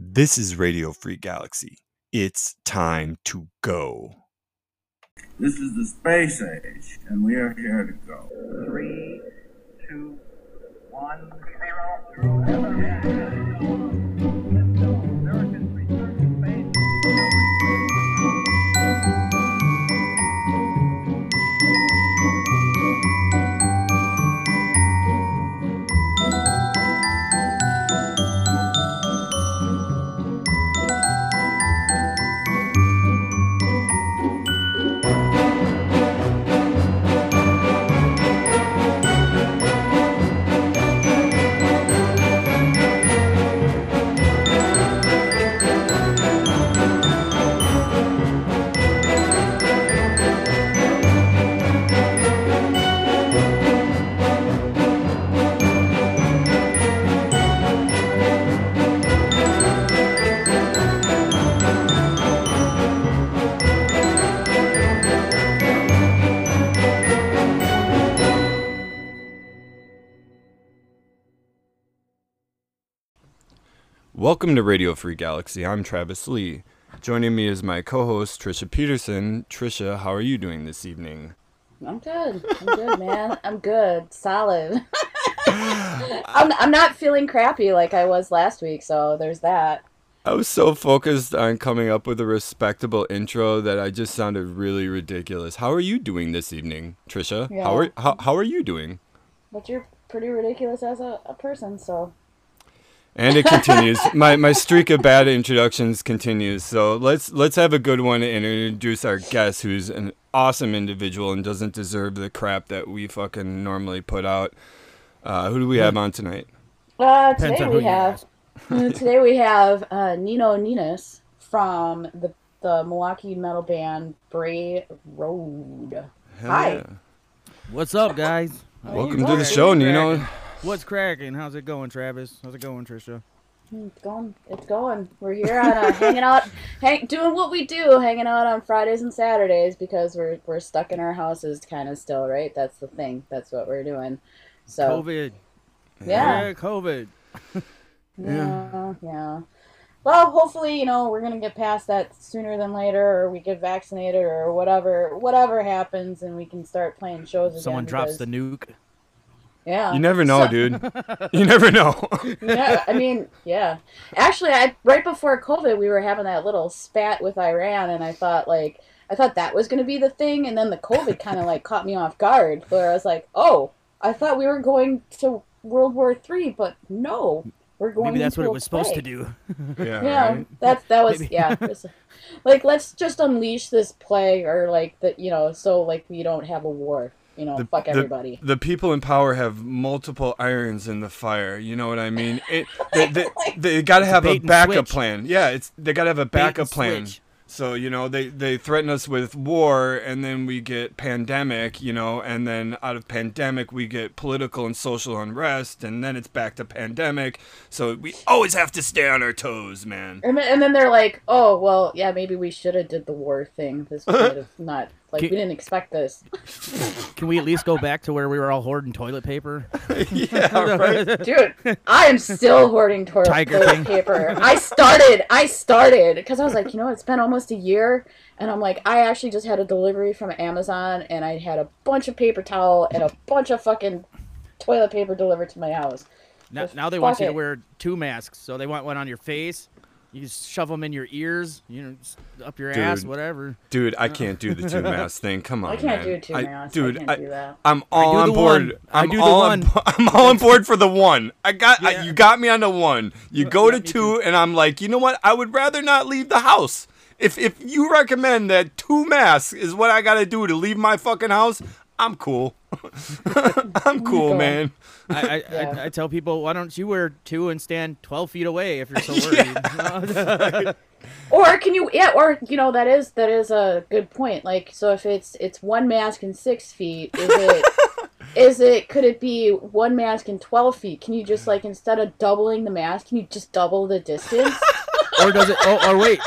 This is Radio Free Galaxy. It's time to go. This is the space age, and we are here to go. Three, two, one, zero, Welcome to Radio Free Galaxy. I'm Travis Lee. Joining me is my co-host Trisha Peterson. Trisha, how are you doing this evening? I'm good. I'm good, man. I'm good. Solid. I'm, I'm not feeling crappy like I was last week, so there's that. I was so focused on coming up with a respectable intro that I just sounded really ridiculous. How are you doing this evening, Trisha? Yeah. How are how, how are you doing? But you're pretty ridiculous as a, a person, so. And it continues. my my streak of bad introductions continues. So let's let's have a good one and introduce our guest, who's an awesome individual and doesn't deserve the crap that we fucking normally put out. Uh, who do we have on tonight? Uh, today on we who you have ask. uh, today we have uh, Nino Nienas from the the Milwaukee metal band Bray Road. Hell Hi. yeah. What's up, guys? Welcome to the show, Nino. What's cracking? How's it going, Travis? How's it going, Trisha? It's going. It's going. We're here on uh, hanging out, hang, doing what we do, hanging out on Fridays and Saturdays because we're we're stuck in our houses, kind of still, right? That's the thing. That's what we're doing. So COVID. yeah, COVID. yeah, yeah. Well, hopefully, you know, we're gonna get past that sooner than later, or we get vaccinated, or whatever, whatever happens, and we can start playing shows again. Someone drops the nuke. Yeah. You never know, So- dude. You never know. yeah, I mean, yeah. Actually, I right before COVID, we were having that little spat with Iran, and I thought like I thought that was going to be the thing, and then the COVID kind of like caught me off guard, where I was like, oh, I thought we were going to World War Three, but no, we're going. Maybe that's what it a was supposed to do. yeah. Yeah, right? that's that was Maybe. yeah. was- like let's just unleash this plague, or like the you know, so like we don't have a war. You know, The- fuck everybody. The people in power have multiple irons in the fire. You know what I mean? It, they they, they got to have a bait and backup switch. plan. Yeah, it's they got to have a backup plan. switch. So you know they they threaten us with war, and then we get pandemic. You know, and then out of pandemic we get political and social unrest, and then it's back to pandemic. So we always have to stay on our toes, man. And then, and then they're like, "Oh, well, yeah, maybe we should have did the war thing. This would have not like we didn't expect this." Can we at least go back to where we were all hoarding toilet paper? yeah, right. Dude, I am still hoarding toilet, Tiger toilet King. paper. I started, I started because I was like, you know, what, it's been almost a year, and I'm like, I actually just had a delivery from Amazon, and I had a bunch of paper towel and a bunch of fucking toilet paper delivered to my house. Now, now they want fuck you to wear two masks. So they want one on your face. You just shove them in your ears, you know, up your ass, whatever. Dude, I uh. can't do the two mask thing. Come on, I can't man. do two masks. dude, I can't do that. I'm all do on the board. one. I I'm do the all on. one. bo- I'm all on board for the one. I got. I- you got me on the one. You go yeah, to me two, and I'm like, you know what? I would rather not leave the house. If if you recommend that two masks is what I got to do to leave my fucking house, I'm cool. I'm cool, man. I, I, Yeah. I, I tell people, why don't you wear two and stand 12 feet away if you're so worried? Or can you? Yeah, or you know that is that is a good point. Like, so if it's it's one mask and six feet, is it is it could it be one mask and twelve feet? Can you just like instead of doubling the mask, can you just double the distance? or does it? Oh, or wait,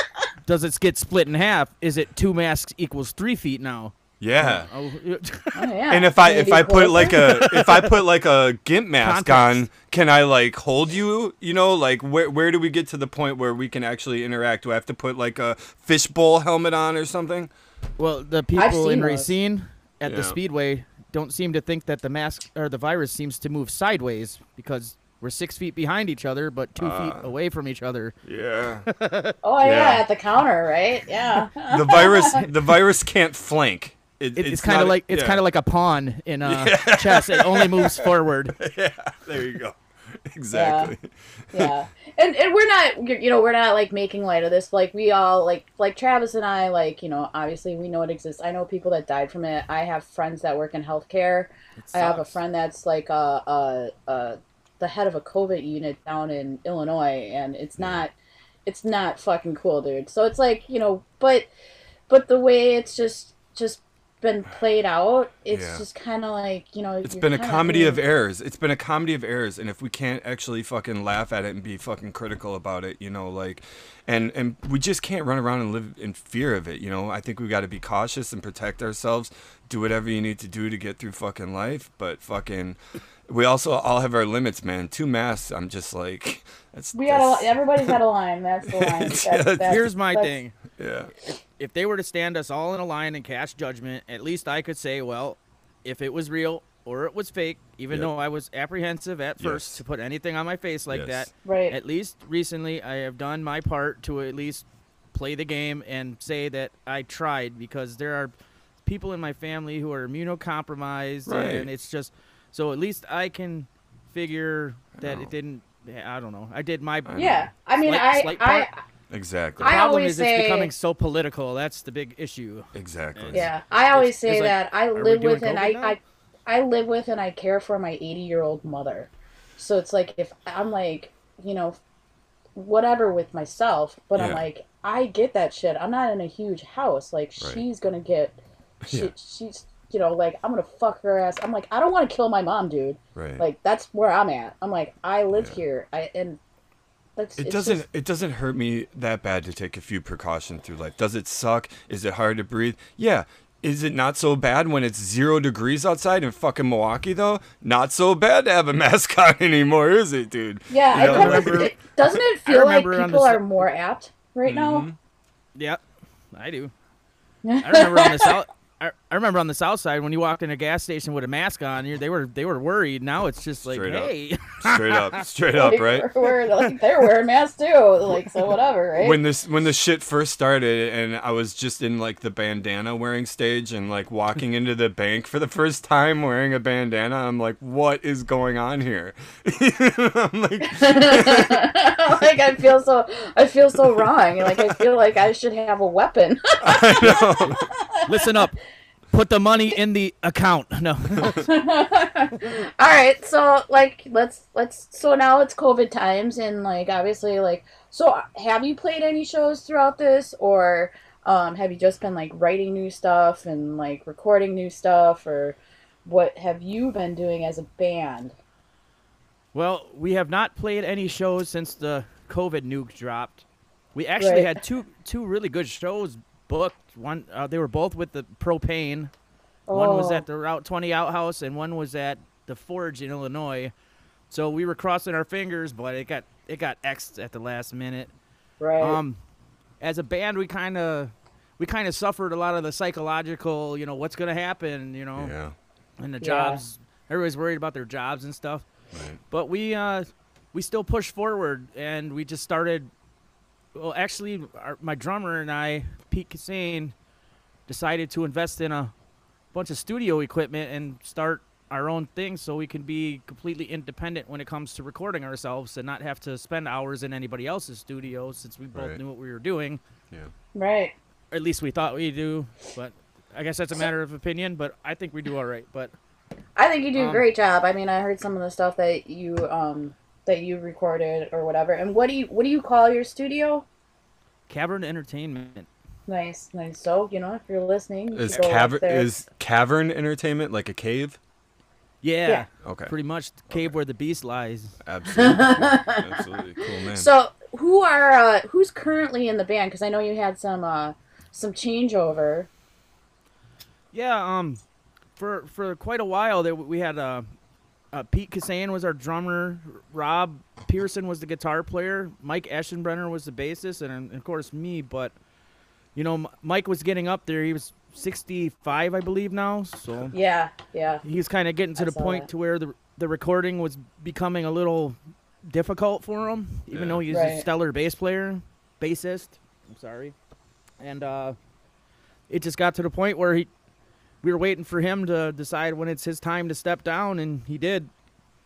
does it get split in half? Is it two masks equals three feet now? Yeah. Oh, Oh, yeah. And if I if I put like a if I put like a gimp mask Context. on, can I like hold you? You know, like where where do we get to the point where we can actually interact? Do I have to put like a fishbowl helmet on or something? well, the people seen in those. Racine at Yeah. the speedway don't seem to think that the mask or the virus seems to move sideways because we're six feet behind each other, but two feet Uh. away from each other. Yeah. oh yeah, yeah. at the counter, right? Yeah. the virus the virus can't flank. It, It, it's kind of like it's yeah. kind of like a pawn in uh, chess. It only moves forward. Yeah, there you go. Exactly. yeah and and we're not you know we're not like making light of this like we all like like travis and i like you know obviously we know it exists i know people that died from it i have friends that work in healthcare i have a friend that's like a, a, a the head of a covid unit down in illinois and it's not it's not fucking cool dude so it's like you know but but the way it's just just been played out it's Yeah. just kind of like you know It's you're been a kinda comedy of errors. It's been a comedy of errors, and if we can't actually fucking laugh at it and be fucking critical about it, you know, like, and and we just can't run around and live in fear of it, you know. I think we got to be cautious and protect ourselves. Do whatever you need to do to get through fucking life, but fucking, we also all have our limits, man. Two masks, I'm just like, that's. we got that's- a, everybody's got a line that's the line that's, That's- that's, Here's my that's- thing. Yeah. If they were to stand us all in a line and cast judgment, at least I could say, well, if it was real or it was fake, even Yep. though I was apprehensive at first Yes. to put anything on my face like Yes. that, Right. at least recently I have done my part to at least play the game and say that I tried because there are people in my family who are immunocompromised Right. and it's just so at least I can figure that it oh. didn't I don't know. I did my Yeah, I mean, Slight- I, slight I, part. Exactly. I problem always is say- it's becoming so political. That's the big issue. exactly. yeah, I always It's- say it's like, that I live with and I, now? I, I live with and I care for my 80 year old mother. So it's like if I'm like, you know, whatever with myself, but I'm like, I get that shit. I'm not in a huge house. Like Right. she's gonna get, she, Yeah. she's, you know, like I'm gonna fuck her ass. I'm like, I don't want to kill my mom, dude. Right. Like that's where I'm at. I'm like, I live Yeah. here. I and that's It it's doesn't. just- it doesn't hurt me that bad to take a few precautions through life. Does it suck? Is it hard to breathe? Yeah. Is it not so bad when it's zero degrees outside in fucking Milwaukee though? Not so bad to have a mask on anymore, is it, dude? Yeah, You it know, kind of, remember- it, doesn't it feel like remember people are more apt right now? Mhm. Yep, I do. I remember on the south. I, I remember on the south side when you walked in a gas station with a mask on, you they were they were worried. Now it's just like, Straight up. hey, Straight up, straight up, right? We're, like they're wearing masks too, like so whatever, right? When this when the shit first started and I was just in like the bandana wearing stage and like walking into the bank for the first time wearing a bandana, I'm like, what is going on here? I'm like, like I feel so, I feel so wrong. Like I feel like I should have a weapon. I know. listen up, put the money in the account. No, All right, so like let's let's so now it's COVID times and like obviously like so have you played any shows throughout this or um, have you just been like writing new stuff and like recording new stuff or what have you been doing as a band? well, we have not played any shows since the COVID nuke dropped. We actually Right. had two two really good shows booked. One, uh, they were both with the Propane. One was Oh. at the Route 20 Outhouse, and one was at the Forge in Illinois. So we were crossing our fingers, but it got it got xed at the last minute. right. Um, as a band, we kind of we kind of suffered a lot of the psychological, you know, what's gonna happen, you know, Yeah. and the Yeah. jobs. Everybody's worried about their jobs and stuff. Right. But we uh, we still pushed forward, and we just started. Well, actually, our, my drummer and I, Pete Cassane, decided to invest in a bunch of studio equipment and start our own thing, so we can be completely independent when it comes to recording ourselves and not have to spend hours in anybody else's studio, since we both Right. knew what we were doing. Yeah. right. Or at least we thought we do. But I guess that's a matter of opinion. But I think we do all right. But I think you do a Um, great job. I mean, I heard some of the stuff that you um that you recorded or whatever. And what do you what do you call your studio? Cavern Entertainment. Nice, nice. So you know, if you're listening, you Is should go up cavern there. is cavern entertainment like a cave? Yeah. Yeah. Okay. Pretty much the cave where the beast lies. Absolutely. Absolutely. Cool man. So who are uh, who's currently in the band? Because I know you had some uh, some changeover. Yeah, um, for for quite a while there we had uh, uh Pete Kasayan was our drummer, Rob Pearson was the guitar player, Mike Eschenbrenner was the bassist, and, and of course me. But you know, M- Mike was getting up there. He was 65, I believe now. So Yeah, yeah. He's kind of getting to I the point that. to where the the recording was becoming a little difficult for him, even Yeah. though he's Right. a stellar bass player, bassist. I'm sorry, and uh, it just got to the point where he, we were waiting for him to decide when it's his time to step down, and he did.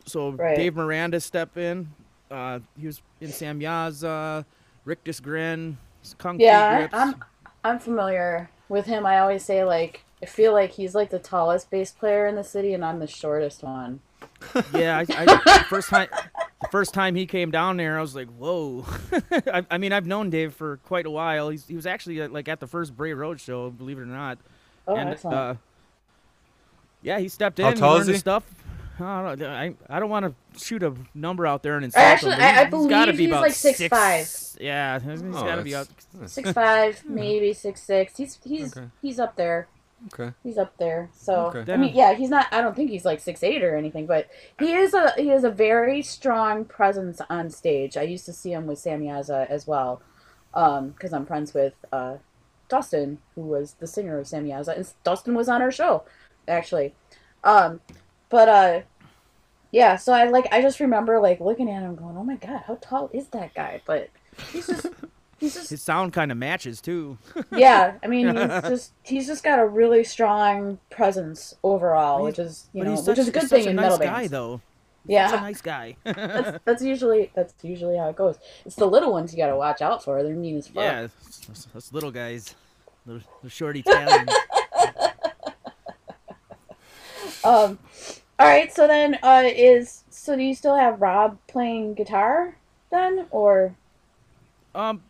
So Right. Dave Miranda stepped in. Uh, he was in Sam Yaza, Rick Disgrin, Kung Yeah, I'm I'm familiar with him. I always say like I feel like he's like the tallest bass player in the city, and I'm the shortest one. Yeah, I, I first time the first time he came down there, I was like, "Whoa!" I, I mean, I've known Dave for quite a while. He's, he was actually uh, like at the first Bray Road show, believe it or not. Oh, and excellent. uh, yeah, he stepped in. How tall is learned he? Stuff. I don't, I, I don't want to shoot a number out there and insult Actually, him. but I- I he's gotta believe be he's about like six 6'5". Yeah, he's Oh, got to be out. that's- that's- six five, maybe six six. He's he's Okay. he's up there. Okay. He's up there. So Okay. I mean, yeah, he's not. I don't think he's like six eight or anything, but he is a he is a very strong presence on stage. I used to see him with Sam Yaza as well, because I'm friends with uh, Dustin, who was the singer of Sam Yaza, and Dustin was on our show, actually. Um, but uh, yeah. So I like I just remember like looking at him, going, "Oh my god, how tall is that guy?" But he's just he's just His sound kind of matches too. yeah, I mean, he's just he's just got a really strong presence overall, which is you know, he's which such, is a good he's thing such a in nice metal guy, bands. Though. Such a Yeah, nice guy. that's, that's usually that's usually how it goes. It's the little ones you got to watch out for. They're mean as fuck. yeah, those, those little guys, the, the short Italians. Um. All right. So then, uh, is so do you still have Rob playing guitar then, or Um,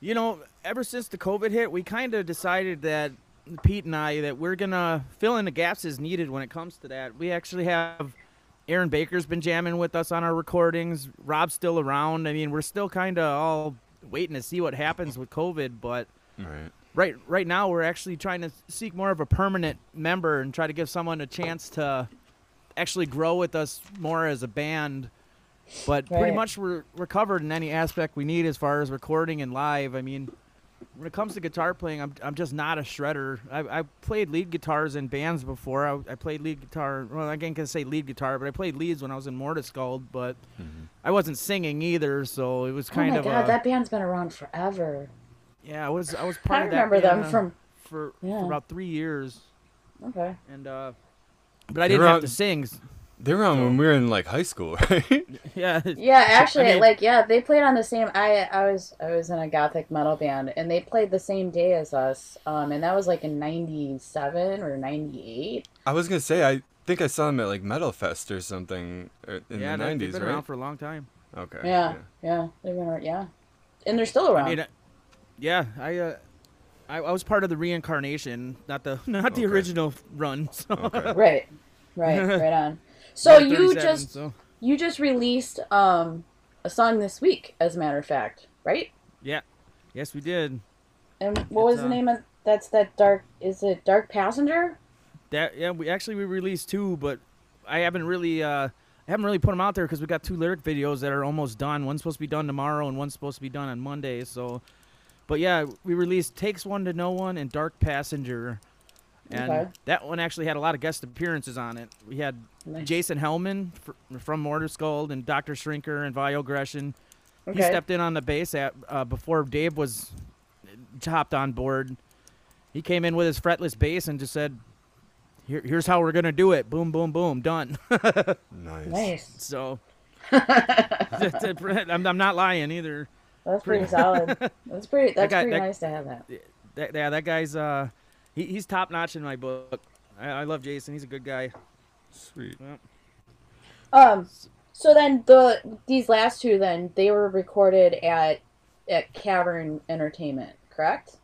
you know, ever since the COVID hit, we kind of decided that Pete and I that we're gonna fill in the gaps as needed when it comes to that. We actually have Aaron Baker's been jamming with us on our recordings. Rob's still around. I mean, we're still kind of all waiting to see what happens with COVID, but Right. right right now we're actually trying to seek more of a permanent member and try to give someone a chance to actually grow with us more as a band but pretty much we're, we're covered in any aspect we need as far as recording and live i mean when it comes to guitar playing i'm, I'm just not a shredder I, I played lead guitars in bands before I, I played lead guitar well i can't say lead guitar but i played leads when i was in Morta Skuld, but i wasn't singing either so it was kind oh kind my of god, a, that band's been around forever. yeah i was i was part I of that remember them band, uh, from for, Yeah. for about three years okay. and uh but i They're didn't have on- to sing They were on when we were in like high school, right? yeah Yeah, actually, mean- like yeah, they played on the same. I I was I was in a gothic metal band, and they played the same day as us. Um, and that was like in '97 or '98. I was gonna say I think I saw them at like Metal Fest or something uh, in yeah the they- they've nineties, been right? around for a long time okay. Yeah, yeah, they've been around. Yeah, and they're still around. I mean, uh, yeah, I, uh, I I was part of the reincarnation, not the not the Okay. original run. So. Okay. right, right, right on. So you just so- you just released um a song this week, as a matter of fact, right? yeah, yes we did. And what was the uh, name of that's that dark? Is it Dark Passenger? That yeah, we actually we released two, but I haven't really uh I haven't really put them out there because we got two lyric videos that are almost done. One's supposed to be done tomorrow, and one's supposed to be done on Monday. So, but yeah, we released "Takes One to Know One" and "Dark Passenger," and Okay. that one actually had a lot of guest appearances on it. We had Nice. Jason Hellman fr- from Morta Skuld and Dr. Shrinker and Viogression. He Okay. stepped in on the bass at, uh, before Dave was hopped on board. He came in with his fretless bass and just said, Here, "Here's how we're gonna do it. Boom, boom, boom, done." Nice. Nice. so I'm, I'm not lying either. That's pretty solid. That's pretty. That's guy- pretty that- nice to have that. That, yeah, that guy's uh, he, he's top notch in my book. I, I love Jason. He's a good guy. Sweet. Um, so then the these last two then they were recorded at at Cavern Entertainment, correct?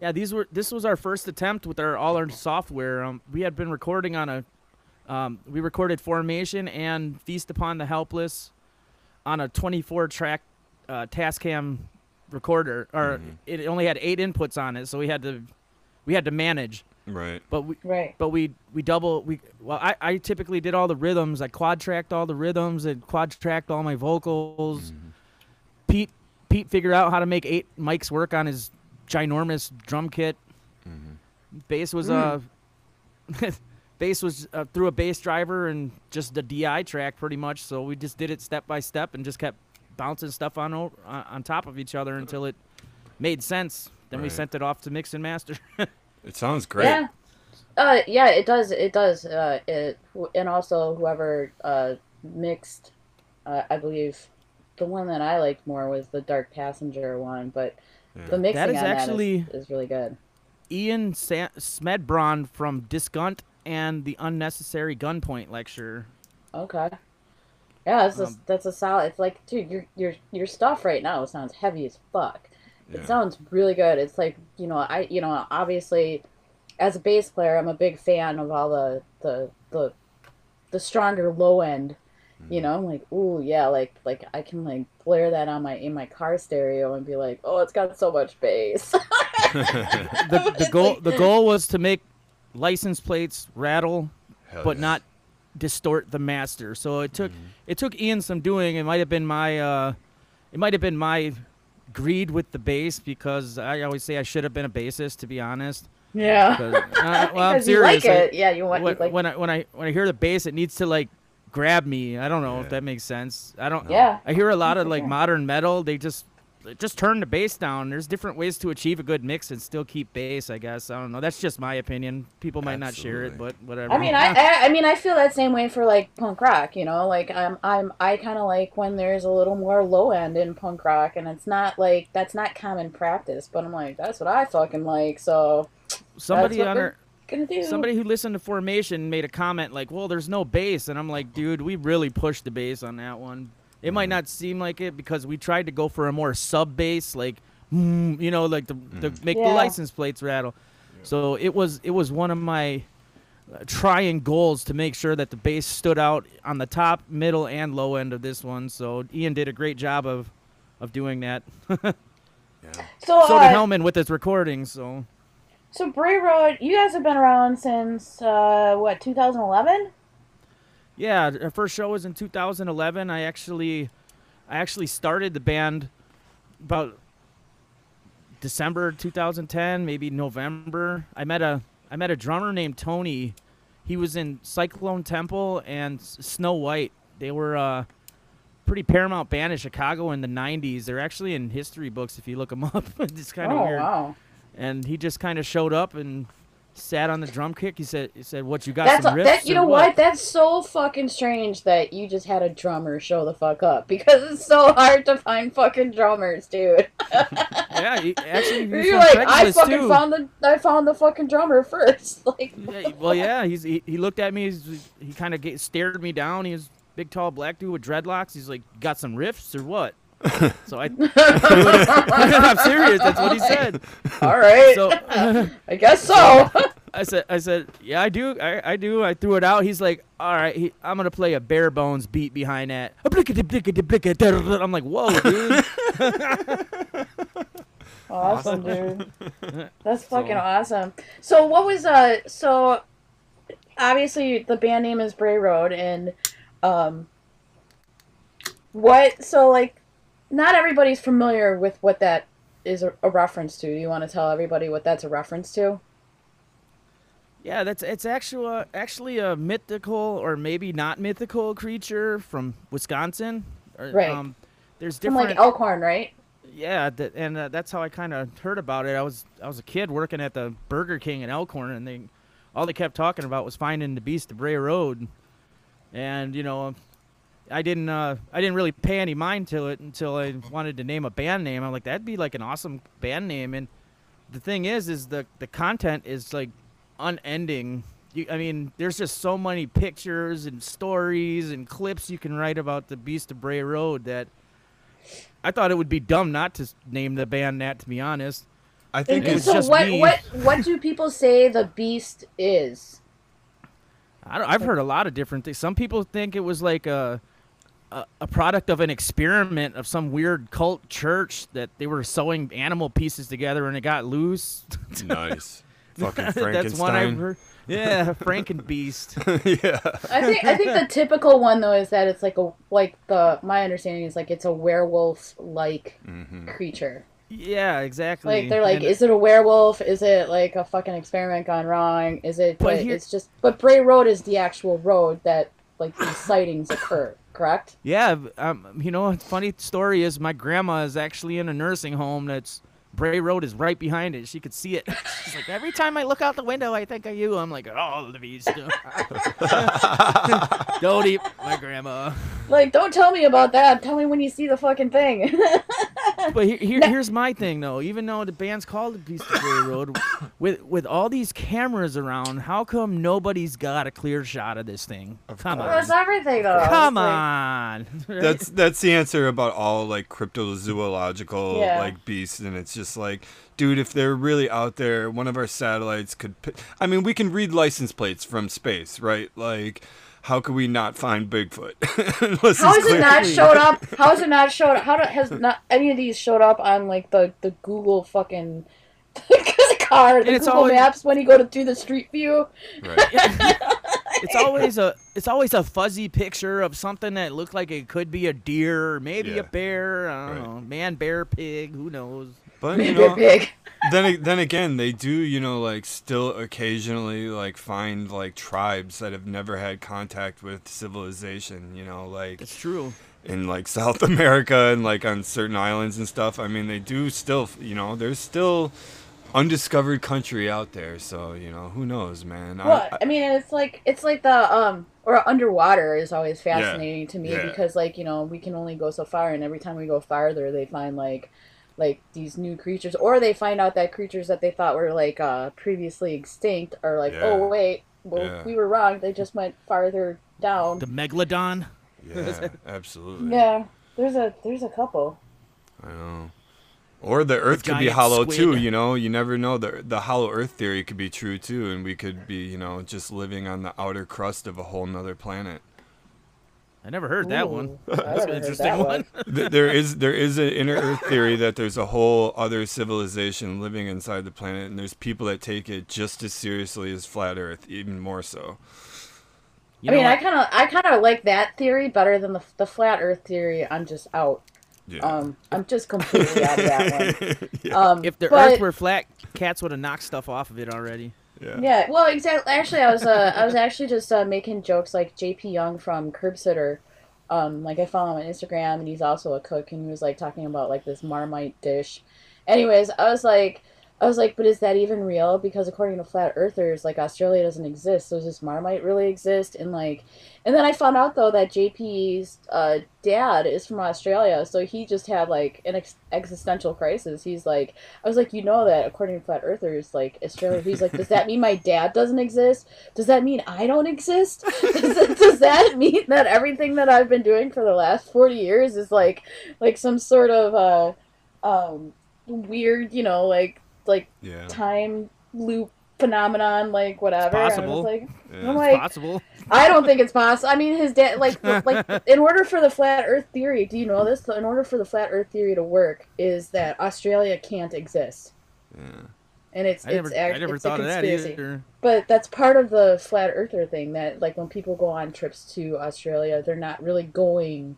Yeah, these were this was our first attempt with our all our software. Um, we had been recording on a um, we recorded Formation and Feast Upon the Helpless on a 24 track uh, Tascam recorder, or it only had eight inputs on it, so we had to we had to manage. Right. but we Right. but we we double we well I, I typically did all the rhythms. I quad tracked all the rhythms and quad tracked all my vocals. Pete pete figured out how to make eight mics work on his ginormous drum kit. Bass was uh bass was uh, through a bass driver and just the di track pretty much. So we just did it step by step and just kept bouncing stuff on o- on on top of each other until it made sense then we sent it off to mix and master It sounds great. Yeah. Uh, yeah, it does. It does. Uh, it and also whoever uh mixed, uh, I believe, the one that I liked more was the Dark Passenger one, but the mixing That is on actually- that is, is really good. Ian Sa- Smedbron from Disgunt and the Unnecessary Gunpoint lecture. Okay. Yeah, that's a, Um, that's a solid. It's like, dude, your your your stuff right now sounds heavy as fuck. Yeah. It sounds really good. It's like you know, I you know, obviously, as a bass player, I'm a big fan of all the the the, the stronger low end. Mm-hmm. You know, I'm like, ooh, yeah, like like I can like blare that on my in my car stereo and be like, oh, it's got so much bass. The, the goal the goal was to make license plates rattle, Hell but yeah. not distort the master. So it took it took Ian some doing. It might have been my uh, it might have been my greed with the bass because I always say I should have been a bassist to be honest. yeah. 'Cause, uh, well, I'm because you like serious. I- it. Yeah, you want when, you like. when I when I when I hear the bass, it needs to like grab me. I don't know Yeah. if that makes sense. I don't. Yeah. I hear a lot of like modern metal. They just they just turn the bass down. There's different ways to achieve a good mix and still keep bass. I guess I don't know. That's just my opinion. People might not share it, but whatever. I mean, I, I I mean, I feel that same way for like punk rock. You know, like I'm I'm I kind of like when there's a little more low end in punk rock, and it's not like that's not common practice. But I'm like, that's what I fucking like. So somebody on our gonna do. somebody who listened to Formation made a comment like, "Well, there's no bass," and I'm like, "Dude, we really pushed the bass on that one. It might not seem like it because we tried to go for a more sub bass, like, mm, you know, like the, the make the license plates rattle. So it was it was one of my uh, trying goals to make sure that the bass stood out on the top, middle, and low end of this one. So Ian did a great job of of doing that. Yeah. so so uh, did Hellman with his recording. So so Bray Road, you guys have been around since uh, what 2011? Yeah, our first show was in 2011. I actually, I actually started the band about December 2010, maybe November. I met a I met a drummer named Tony. He was in Cyclone Temple and Snow White. They were uh, pretty paramount band in Chicago in the 90s. They're actually in history books if you look them up. it's kind of oh weird. wow, And he just kind of showed up and sat on the drum kick. He said, "He said, what you got? that's some riffs that. You know what? That's so fucking strange that you just had a drummer show the fuck up because it's so hard to find fucking drummers, dude. Yeah, he, actually, was You're like, I fucking too. found the I found the fucking drummer first. Like, Yeah, well, yeah, he's he, he looked at me. He's, he kind of stared me down. He was a big, tall black dude with dreadlocks. He's like, "Got some riffs or what?" So I, I'm serious. That's what he said. all right, So I guess so. I said, I said, yeah, I do, I, I do. I threw it out. He's like, all right, he, I'm gonna play a bare bones beat behind that. I'm like, whoa, dude. awesome, dude. That's fucking awesome. So what was uh? So obviously the band name is Bray Road, and um, what? So like, not everybody's familiar with what that is a, a reference to. Do you want to tell everybody what that's a reference to? Yeah, that's it's actually actually a mythical or maybe not mythical creature from Wisconsin. Or, Right. Um, there's From different. like Elkhorn, right? yeah, that, and uh, that's how I kind of heard about it. I was I was a kid working at the Burger King in Elkhorn, and they all they kept talking about was finding the beast of Bray Road, and you know. I didn't. Uh, I didn't really pay any mind to it until I wanted to name a band name. I'm like, that'd be like an awesome band name. And the thing is, is the the content is like unending. You, I mean, there's just so many pictures and stories and clips you can write about the Beast of Bray Road that I thought it would be dumb not to name the band that. To be honest, I think It And was it's so just what me. what what do people say the beast is? I don't, I've heard a lot of different things. Some people think it was like a, a a product of an experiment of some weird cult church that they were sewing animal pieces together and it got loose. nice. Fucking That's Frankenstein. one I've heard. Yeah, Frankenbeast. yeah. I think I think the typical one though is that it's like a like the my understanding is like it's a werewolf like hmm creature. Yeah, exactly. Like they're like, And- is it a werewolf? Is it like a fucking experiment gone wrong? Is it? But But here- it's just. But Bray Road is the actual road that like these sightings occur. Correct? Yeah, um, you know, funny story is my grandma is actually in a nursing home that's Bray Road is right behind it. She could see it. She's like, every time I look out the window, I think of you. I'm like, oh, the beast. Don't eat my grandma. Like, don't tell me about that. Tell me when you see the fucking thing. But here, here, here's my thing, though. Even though the band's called the Beast of Bray Road, with with all these cameras around, how come nobody's got a clear shot of this thing? Come Well, on, That's everything though. come It's like- on. That's that's the answer about all like cryptozoological Yeah. like beasts, and it's just like, dude, if they're really out there, one of our satellites could. pi- I mean, we can read license plates from space, right? Like, how could we not find Bigfoot? How has it not showed up? How has it not showed up? How do, has not any of these showed up on like the the Google fucking car, the And it's Google always- Maps when you go to do the street view? Right. it's always a it's always a fuzzy picture of something that looked like it could be a deer or maybe Yeah. a bear. I don't Right. know, man, bear, pig. Who knows? But you know, big. then then again, they do you know like still occasionally like find like tribes that have never had contact with civilization. You know, like It's true. in like South America and like on certain islands and stuff. I mean, they do still, you know, there's still undiscovered country out there. So you know, who knows, man? Well, I, I mean, it's like it's like the um or underwater is always fascinating to me Yeah. because like you know we can only go so far, and every time we go farther, they find like like these new creatures, or they find out that creatures that they thought were like uh previously extinct are like, Yeah. oh wait, well Yeah. we were wrong. They just went farther down. The megalodon. yeah, absolutely. Yeah, there's a there's a couple. I know. Or the Earth could be hollow squid. too. You know, you never know. the The hollow Earth theory could be true too, and we could be, you know, just living on the outer crust of a whole nother planet. I never heard that Ooh, one. That's an interesting that one. There is there is an inner Earth theory that there's a whole other civilization living inside the planet, and there's people that take it just as seriously as flat Earth, even more so. You I mean, know I kind of I kind of like that theory better than the the flat Earth theory. I'm just out. Yeah. Um, I'm just completely out of that one. yeah. Um, if the but- Earth were flat, cats would have knocked stuff off of it already. Yeah. Yeah, well, exactly. Actually, I was uh, I was actually just uh, making jokes like JP Young from Curbsitter. Um, like I follow him on Instagram, and he's also a cook, and he was like talking about like this Marmite dish. Anyways, I was like, I was like, but is that even real? Because according to flat earthers, like Australia doesn't exist. So does Marmite really exist? And like, and then I found out though that JP's uh, dad is from Australia, so he just had like an ex- existential crisis. He's like, I was like, you know that according to flat earthers, like Australia, he's like, does that mean my dad doesn't exist? Does that mean I don't exist? Does, that- does that mean that everything that I've been doing for the last forty years is like, like some sort of uh, um, weird, you know, like like Yeah. time loop phenomenon, like whatever. And I was possible. like, Yeah. I'm like, Possible. I don't think it's possible. I mean, his dad, like, like, in order for the flat Earth theory, do you know this? In order for the flat Earth theory to work, is that Australia can't exist, Yeah. and it's I never, it's act- I never it's a thought of that conspiracy. either. But that's part of the flat Earther thing. That like when people go on trips to Australia, they're not really going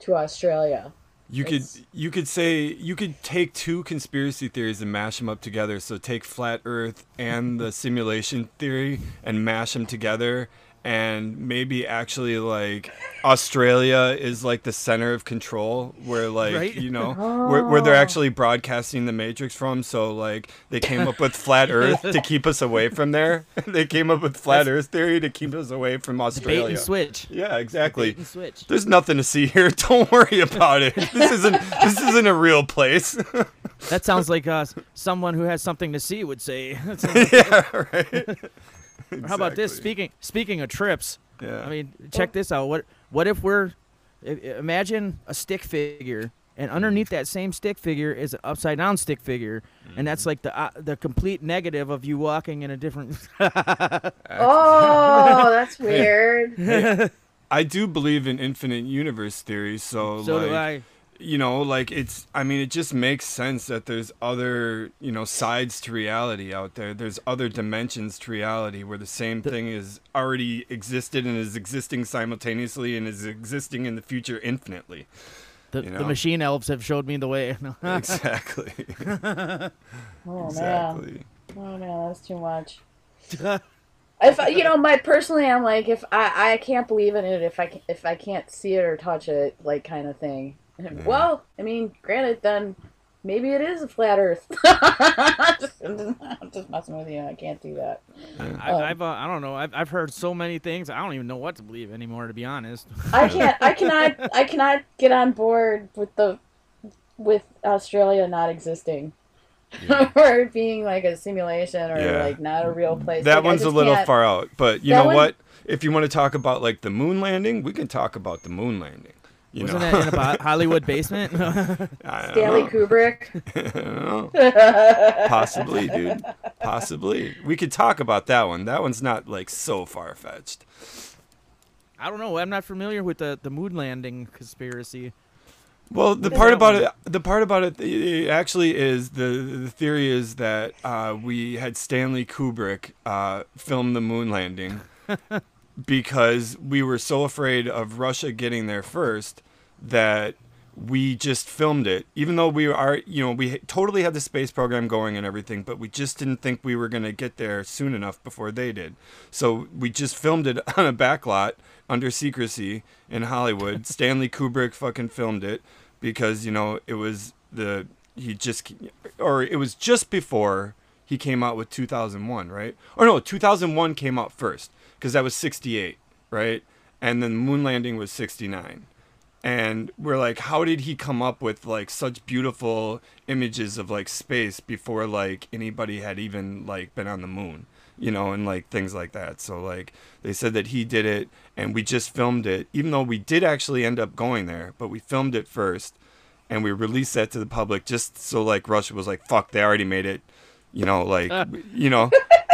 to Australia. You could you could say you could take two conspiracy theories and mash them up together. So take flat Earth and the simulation theory and mash them together, and maybe actually like Australia is like the center of control, where like Right. you know where, where they're Oh. actually broadcasting the Matrix from. So like they came up with flat Earth to keep us away from there. they came up with flat Earth theory to keep us away from Bait Australia. and switch. Yeah, exactly. Bait and switch. There's nothing to see here. Don't worry about it. This isn't this isn't a real place. That sounds like uh, someone who has something to see would say. yeah, right. How about this? Speaking speaking of trips, Yeah. I mean, check this out. What what if we're i- i- imagine a stick figure, and underneath that same stick figure is an upside down stick figure, and that's like the uh, the complete negative of you walking in a different. Oh, that's weird. I do believe in infinite universe theory, so, so like do I. you know, like it's. I mean, it just makes sense that there's other, you know, sides to reality out there. There's other dimensions to reality where the same thing is already existed and is existing simultaneously and is existing in the future infinitely. The, You the machine elves have showed me the way. exactly. Oh man. exactly. Oh man, that's too much. If you know, my personally, I'm like, if I I can't believe in it if I if I can't see it or touch it, like kind of thing. Well, I mean, granted, then maybe it is a flat Earth. just, I'm just messing with you. I can't do that. I, I've uh, I don't know. I've I've heard so many things. I don't even know what to believe anymore, to be honest. I can't. I cannot. I cannot get on board with the with Australia not existing. or being like a simulation or Yeah. like not a real place. That Like, one's a little can't- far out, but you That know one- what? If you want to talk about like the moon landing, we can talk about the moon landing. You Wasn't know, that in a bo- Hollywood basement? Stanley know. Kubrick. I don't know. Possibly, dude. Possibly. We could talk about that one. That one's not like so far fetched. I don't know. I'm not familiar with the the moon landing conspiracy. Well, the part about it, the part about it, it actually is the the theory is that uh, we had Stanley Kubrick uh, film the moon landing because we were so afraid of Russia getting there first that we just filmed it, even though we are, you know, we totally had the space program going and everything, but we just didn't think we were going to get there soon enough before they did. So we just filmed it on a backlot under secrecy in Hollywood. Stanley Kubrick fucking filmed it because, you know, it was the, he just, or it was just before he came out with 2001, right? Or no, 2001 came out first because that was 68, right? And then moon landing was 69 and we're like how did he come up with like such beautiful images of like space before like anybody had even like been on the moon you know and like things like that? So like they said that he did it and we just filmed it even though we did actually end up going there but we filmed it first and we released that to the public just so like russia was like fuck they already made it you know like you know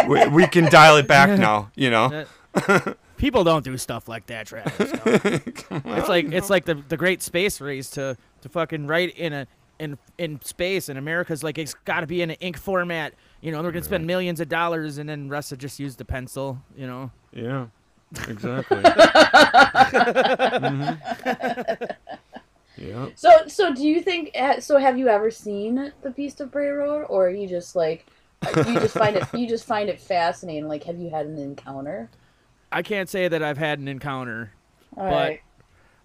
we, we can dial it back now you know People don't do stuff like that, Travis. no. it's like it's like the the great space race to to fucking write in a in in space, and America's like it's got to be in an ink format. You know, they're gonna spend millions of dollars, and then Russia just used the pencil. You know, yeah exactly Mhm. yeah So, so do you think? uh, So, have you ever seen the Beast of Bray Road, or are you just like, you just find it, you just find it fascinating? Like, have you had an encounter? I can't say that I've had an encounter. All But- right.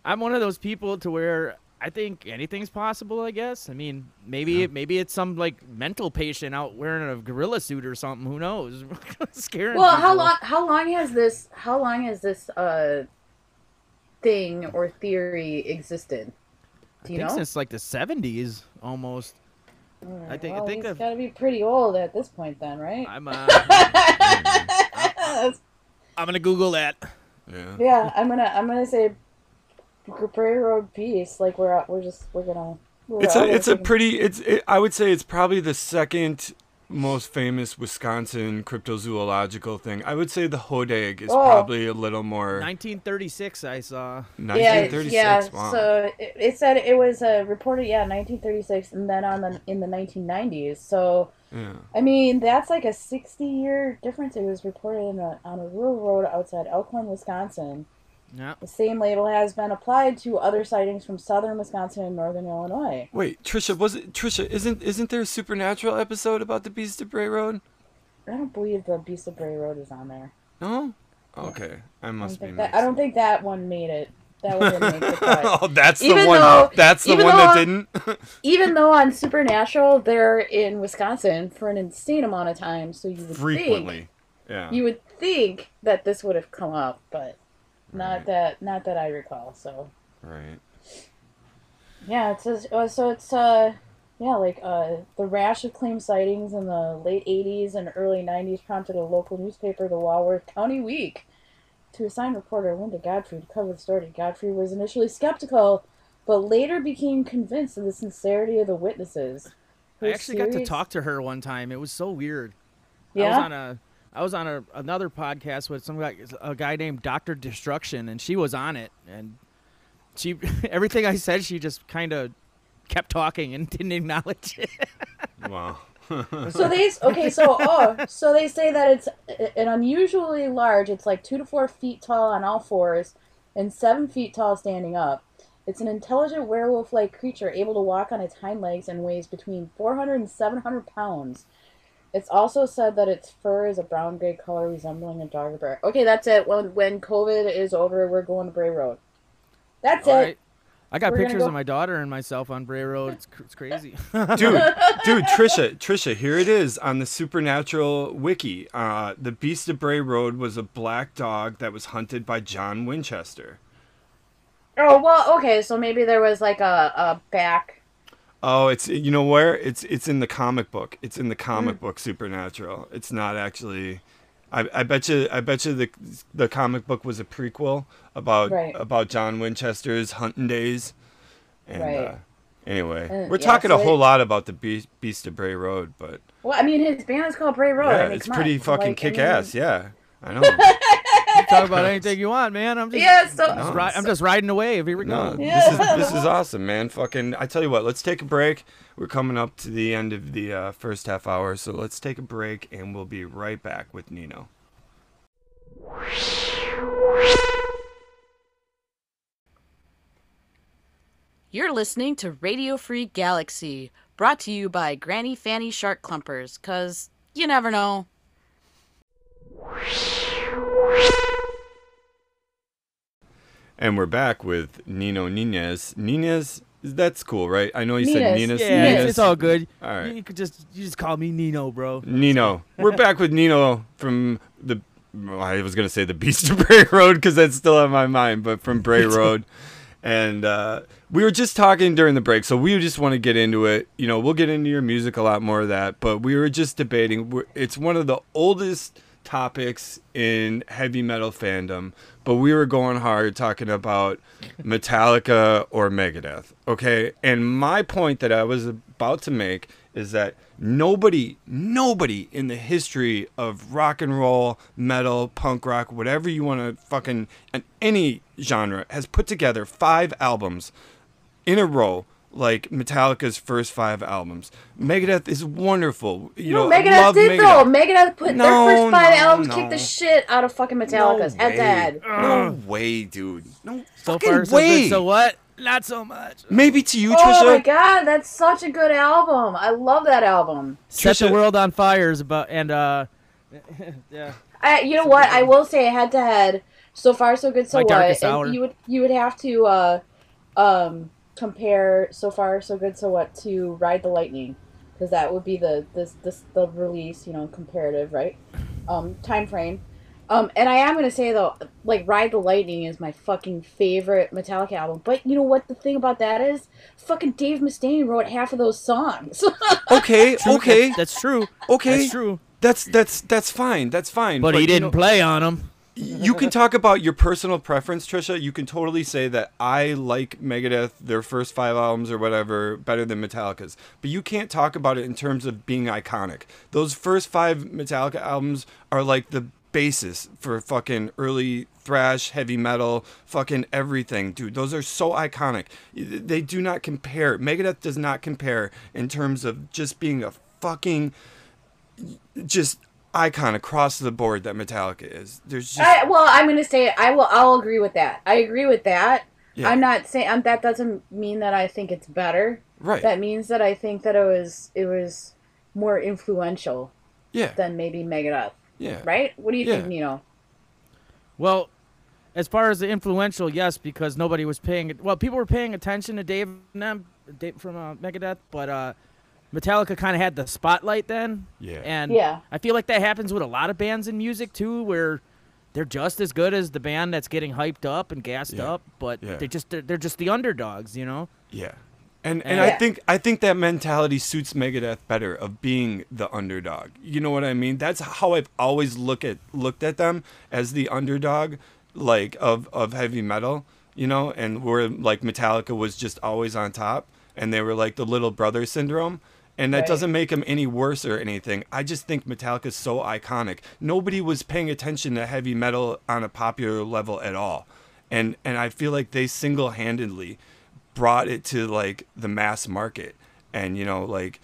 I'm one of those people to where I think anything's possible. I guess. I mean, maybe maybe it's some like mental patient out wearing a gorilla suit or something. Who knows? Scaring. Well, how long? How long has this? How long has this uh thing or theory existed? Do I you think know? since like the 70s almost. I think- I well, think he's I've- got to be pretty old at this point, then, right? I'm uh, I'm gonna Google that. yeah yeah, I'm gonna, I'm gonna say, Bray Road Beast. Like we're, we're just, we're gonna. We're it's a it's a pretty it's it, I would say it's probably the second most famous Wisconsin cryptozoological thing. I would say the Hodag is Oh. probably a little more 1936, I saw. 1936. Yeah, yeah. wow. So it, it said it was uh, reported, yeah, 1936, and then on the in the 1990s. So yeah. I mean, that's like a 60 year difference. It was reported in a, on a rural road outside Elkhorn, Wisconsin. Yeah. The same label has been applied to other sightings from southern Wisconsin and northern Illinois. Wait, Trisha, was it Trisha? Isn't isn't there a supernatural episode about the Beast of Bray Road? I don't believe the Beast of Bray Road is on there. No. Okay, I I must be. that, I don't think that one made it. That one didn't make the cut. oh, that's the one. though- that's the one that didn't. Even though on Supernatural, they're in Wisconsin for an insane amount of time, so you would think Frequently. Yeah. you would think that this would have come up, but not Right. that not that I recall. So Right. yeah, it says uh, so. It's uh yeah like uh the rash of claimed sightings in the late '80s and early '90s prompted a local newspaper, the Walworth County Week, to assign reporter Linda Godfrey to cover the story. Godfrey was initially skeptical, but later became convinced of the sincerity of the witnesses. I Her actually got to talk to her one time. It was so weird. I was Yeah. on a I was on a, another podcast with some guy a guy named Doctor Destruction and she was on it and she everything I said she just kind of kept talking and didn't acknowledge it. Wow. So they okay. So oh, so they say that it's an unusually large. It's like two to four feet tall on all fours, and seven feet tall standing up. It's an intelligent werewolf-like creature able to walk on its hind legs and weighs between 400 and 700 pounds. It's also said that its fur is a brown gray color resembling a dog or bear. Okay, that's it. When when COVID is over, we're going to Bray Road. That's All it. right. I got We're pictures go- of my daughter and myself on Bray Road. It's, cr- it's crazy. dude, dude, Trisha, Trisha, here it is on the Supernatural wiki. Uh, the Beast of Bray Road was a black dog that was hunted by John Winchester. Oh well, okay. So maybe there was like a, a back. Oh, it's you know where it's it's in the comic book. It's in the comic book Supernatural. It's not actually. I, I bet you I bet you the the comic book was a prequel about Right. about John Winchester's hunting days. And Right. uh, anyway, Uh, we're yeah, talking so a whole it- lot about the Beast, Beast of Bray Road, but Well, I mean, his band is called Bray Road. yeah, I mean, it's pretty on. fucking Like, I kick mean- ass. Yeah, I know. Talk about anything you want, man. I'm just, Yeah. So just ri- I'm just riding a wave. Here we No, go. this is this is awesome, man. Fucking, I tell you what, let's take a break. We're coming up to the end of the uh, first half hour, so let's take a break, and we'll be right back with Nino. You're listening to Radio Free Galaxy, brought to you by Granny Fanny Shark Clumpers, cause you never know. And we're back with Nino Nunez. Nunez, that's cool, right? I know you said Nunez. Nunez. Yeah, Nunez. it's, it's all good. All right. You could just you just call me Nino, bro. Nino. We're back with Nino from the. well, I was gonna say the Beast of Bray Road because that's still on my mind, but from Bray Road, and uh, we were just talking during the break, so we just want to get into it. You know, we'll get into your music a lot more of that, but we were just debating. It's one of the oldest topics in heavy metal fandom, but we were going hard talking about Metallica or Megadeth. Okay, and my point that I was about to make is that nobody, nobody in the history of rock and roll, metal, punk rock, whatever you want to fucking, in any genre, has put together five albums in a row. Like Metallica's first five albums, Megadeth is wonderful. You no, know, Megadeth love did Megadeth. though. Megadeth put No, their first five no, albums no. kicked the shit out of fucking Metallica's head to head. No way, dude. No So fucking far, so way. good. So what? Not so much. Maybe to you, Oh Trisha. Oh my god, that's such a good album. I love that album. Set the world on fire is about and uh, yeah. I, you know what? I will say head to head. So far, so good. So My what? Hour. you would you would have to uh, um, compare so far, so good. So what to Ride the Lightning, because that would be the this this the release. You know, comparative, right? Um, time frame. Um, and I am gonna say though, like Ride the Lightning is my fucking favorite Metallica album. But you know what? The thing about that is, fucking Dave Mustaine wrote half of those songs. Okay, True, okay, That's, that's true. okay. That's true. That's that's that's fine. That's fine. But, he didn't know, play on them. You can talk about your personal preference, Trisha. You can totally say that I like Megadeth, their first five albums or whatever, better than Metallica's. But you can't talk about it in terms of being iconic. Those first five Metallica albums are like the basis for fucking early thrash, heavy metal, fucking everything, dude. Those are so iconic. They do not compare. Megadeth does not compare in terms of just being a fucking just icon across the board that Metallica is. There's just I, well, I'm gonna say I will. I'll agree with that. I agree with that. Yeah. I'm not saying um, that doesn't mean that I think it's better. right. That means that I think that it was it was more influential yeah. than maybe Megadeth. Yeah. Right? What do you Yeah. think, Nino? Well, as far as the influential, yes, because nobody was paying. Well, people were paying attention to Dave, and them, Dave from uh, Megadeth, but uh, Metallica kind of had the spotlight then. Yeah. And Yeah. I feel like that happens with a lot of bands in music too, where they're just as good as the band that's getting hyped up and gassed Yeah. up, but Yeah. they just they're, they're just the underdogs, you know. Yeah. And and Yeah. I think I think that mentality suits Megadeth better of being the underdog. You know what I mean? That's how I've always look at looked at them as the underdog like of of heavy metal, you know, and where like Metallica was just always on top and they were like the little brother syndrome. And that Right. doesn't make them any worse or anything. I just think Metallica's so iconic. Nobody was paying attention to heavy metal on a popular level at all. And and I feel like they single-handedly brought it to like the mass market, and you know like.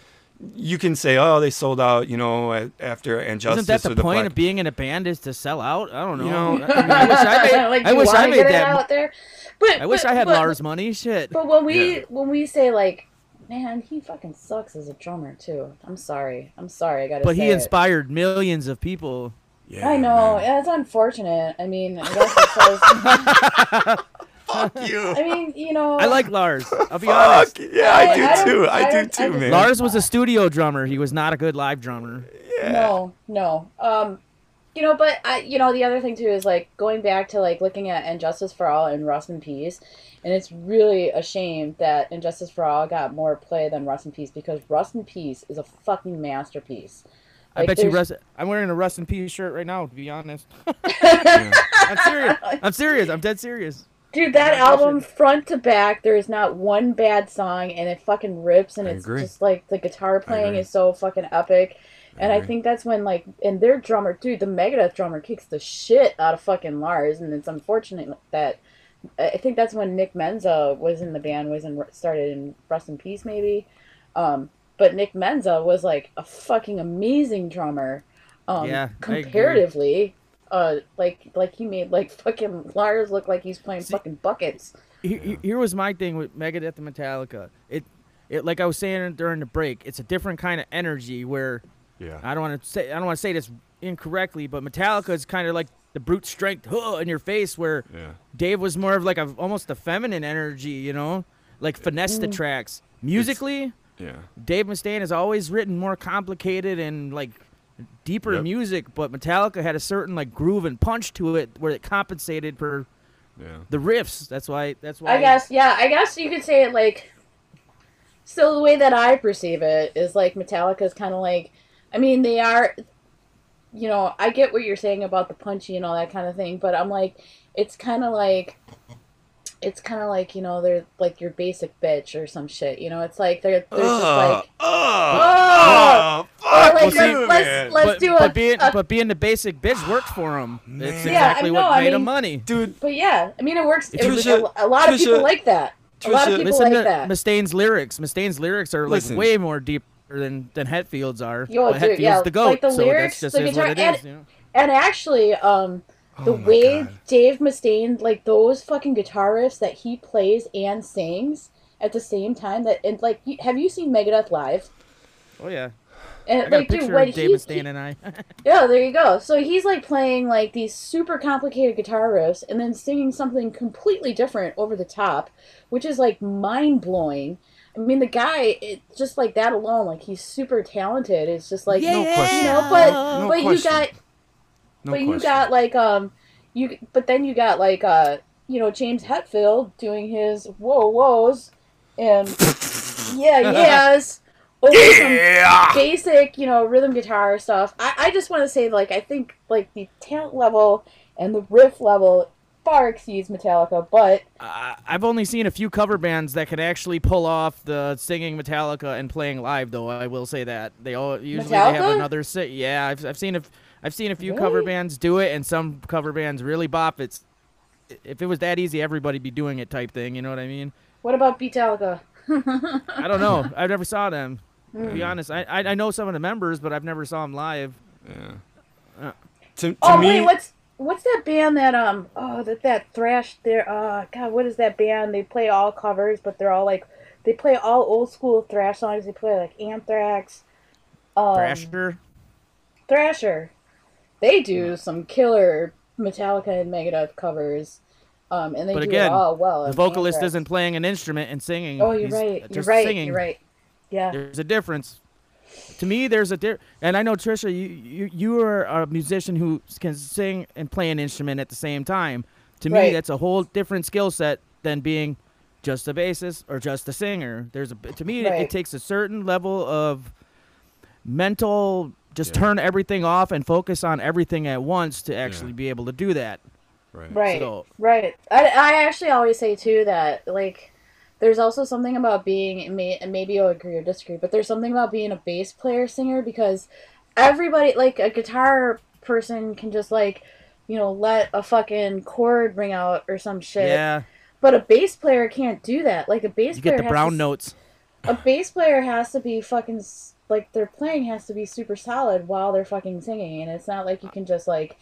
You can say, "Oh, they sold out," you know, after and Isn't that the point of being in a band is to sell out? I don't know. You know- I, mean, I wish I made, like, I wish I made get it that. out there. But I wish I had but- Lars money. Shit. But when we Yeah. when we say like, man, he fucking sucks as a drummer too. I'm sorry. I'm sorry. I gotta. But say he it. inspired millions of people. Yeah, I know. man. Yeah, it's unfortunate. I mean, I guess it says. Fuck you. I mean, you know. I like Lars. I'll be honest. Yeah, I, I- do I too. I I, do don't- I too, man. Lars was a studio drummer. He was not a good live drummer. Yeah. No, no. Um, you know, but I, you know, the other thing too is like going back to like looking at And Justice for All and Rust in Peace, and it's really a shame that And Justice for All got more play than Rust in Peace because Rust in Peace is a fucking masterpiece. I Like, bet you there's- Rust. I'm wearing a Rust in Peace shirt right now. To be honest, I'm serious. I'm serious. I'm dead serious. Dude, that album front to back, there is not one bad song, and it fucking rips, and I it's agree. just like the guitar playing is so fucking epic. And I think that's when like, and their drummer, dude, the Megadeth drummer kicks the shit out of fucking Lars, and it's unfortunate that I think that's when Nick Menza was in the band, was in started in Rust in Peace maybe, um, but Nick Menza was like a fucking amazing drummer, um, Yeah, comparatively. Uh, like like he made like fucking Lars look like he's playing See- fucking buckets. Here, here- here was my thing with Megadeth and Metallica. It, it like I was saying during the break, it's a different kind of energy where Yeah. I don't want to say I don't want to say this incorrectly, but Metallica is kind of like the brute strength huh, in your face, where Yeah. Dave was more of like a almost a feminine energy, you know, like finesse the mm. tracks. Musically, Yeah. Dave Mustaine has always written more complicated and like deeper Yep. music, but Metallica had a certain like groove and punch to it where it compensated for Yeah. the riffs. That's why. That's why. I guess, yeah, I guess you could say it like. So the way that I perceive it is like Metallica is kind of like, I mean, they are, you know, I get what you're saying about the punchy and all that kind of thing, but I'm like, it's kind of like, it's kind of like you know they're like your basic bitch or some shit. You know, it's like they're they're just like. oh, Oh! fuck like, you, let's- let's- man. let's but, do a- but being a- but being the basic bitch worked for him. Oh, it's Man. exactly Yeah, I know, what I made him money. Dude, But yeah, I mean, it works. It, Trisha- a, a lot of people like that. a lot of people Listen like to that. Mustaine's lyrics. Mustaine's lyrics are like Listen. way more deeper than than Hetfield's are. Yo, but dude, Hetfield's yeah, the goat, like the so lyrics, that's just the is what it guitar- is. You know? And actually, um, the Oh way God. Dave Mustaine, like those fucking guitar riffs that he plays and sings at the same time, that and like, have you seen Megadeth live? Oh yeah, And I got like, a picture dude, when of Dave he, Mustaine and I. yeah, there you go. So he's like playing like these super complicated guitar riffs and then singing something completely different over the top, which is like mind blowing. I mean, the guy, it, just like that alone, like he's super talented. It's just like, yeah. No question. you know, but No but you got No but you got like um you but then you got like uh you know James Hetfield doing his whoa whoas and yeah yes over some Yeah. basic you know rhythm guitar stuff. I I just want to say like I think like the talent level and the riff level far exceeds Metallica, but I- I've only seen a few cover bands that can actually pull off the singing Metallica and playing live, though. I will say that they all usually they have another. Si- yeah, I've, I've seen a, f- I've seen a few cover bands do it, and some cover bands really bop It's If it was that easy, everybody'd be doing it, type thing. You know what I mean? what about Metallica? I don't know. I never saw them. To Hmm. be honest, I, I I know some of the members, but I've never saw them live. Yeah. Uh. To, to Oh me, wait, what's what's that band that um oh that that thrash there uh god what is that band they play all covers but they're all like they play all old school thrash songs they play like Anthrax, um, Thrasher. Thrasher, they do some killer Metallica and Megadeth covers, um and they But do again, it all well. The vocalist Anthrax. isn't playing an instrument and singing. Oh, you're He's right. You're right. Singing. You're right. Yeah. There's a difference. To me, there's a di- and I know Trisha, you, you you are a musician who can sing and play an instrument at the same time. To me, that's a whole different skill set than being just a bassist or just a singer. There's a to me, it, Right. it takes a certain level of mental. Just Yeah. turn everything off and focus on everything at once to actually be able to do that. right. Right. So- Right. I, I actually always say too that like there's also something about being and may, maybe you'll agree or disagree, but there's something about being a bass player singer because everybody like a guitar person can just like you know let a fucking chord ring out or some shit. Yeah, but a bass player can't do that. Like a bass You player get the brown to, notes. A bass player has to be fucking like their playing has to be super solid while they're fucking singing, and it's not like you can just like,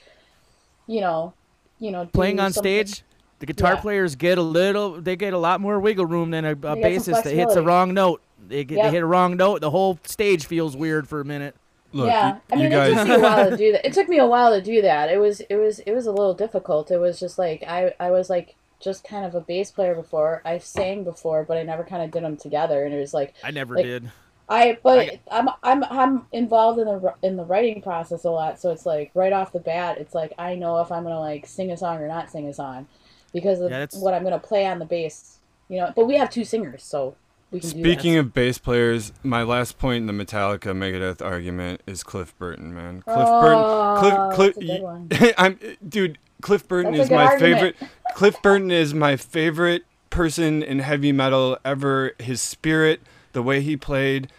you know, you know, Playing on something- stage, the guitar Yeah. players get a little. They get a lot more wiggle room than a, a bassist that hits a flexibility. wrong note. They get they hit a wrong note. The whole stage feels weird for a minute. Look, yeah, you, I mean, you guys. it took me a while to do that. It took me a while to do that. It was, it was, it was a little difficult. It was just like I, I was like just kind of a bass player before. I sang before, but I never kind of did them together. And it was like I never Like- did. I, but I- I'm, I'm, I'm involved in the in the writing process a lot. So it's like right off the bat, it's like I know if I'm gonna like sing a song or not sing a song, because of Yeah, that's- what I'm gonna play on the bass. You know, but we have two singers, so we can do that. Speaking of bass players, my last point in the Metallica Megadeth argument is Cliff Burton, man. Cliff Oh, Burton, Cliff, that's a good one. Cliff, I'm, dude. Cliff Burton That's is my argument. favorite. Cliff Burton is my favorite person in heavy metal ever. His spirit, the way he played,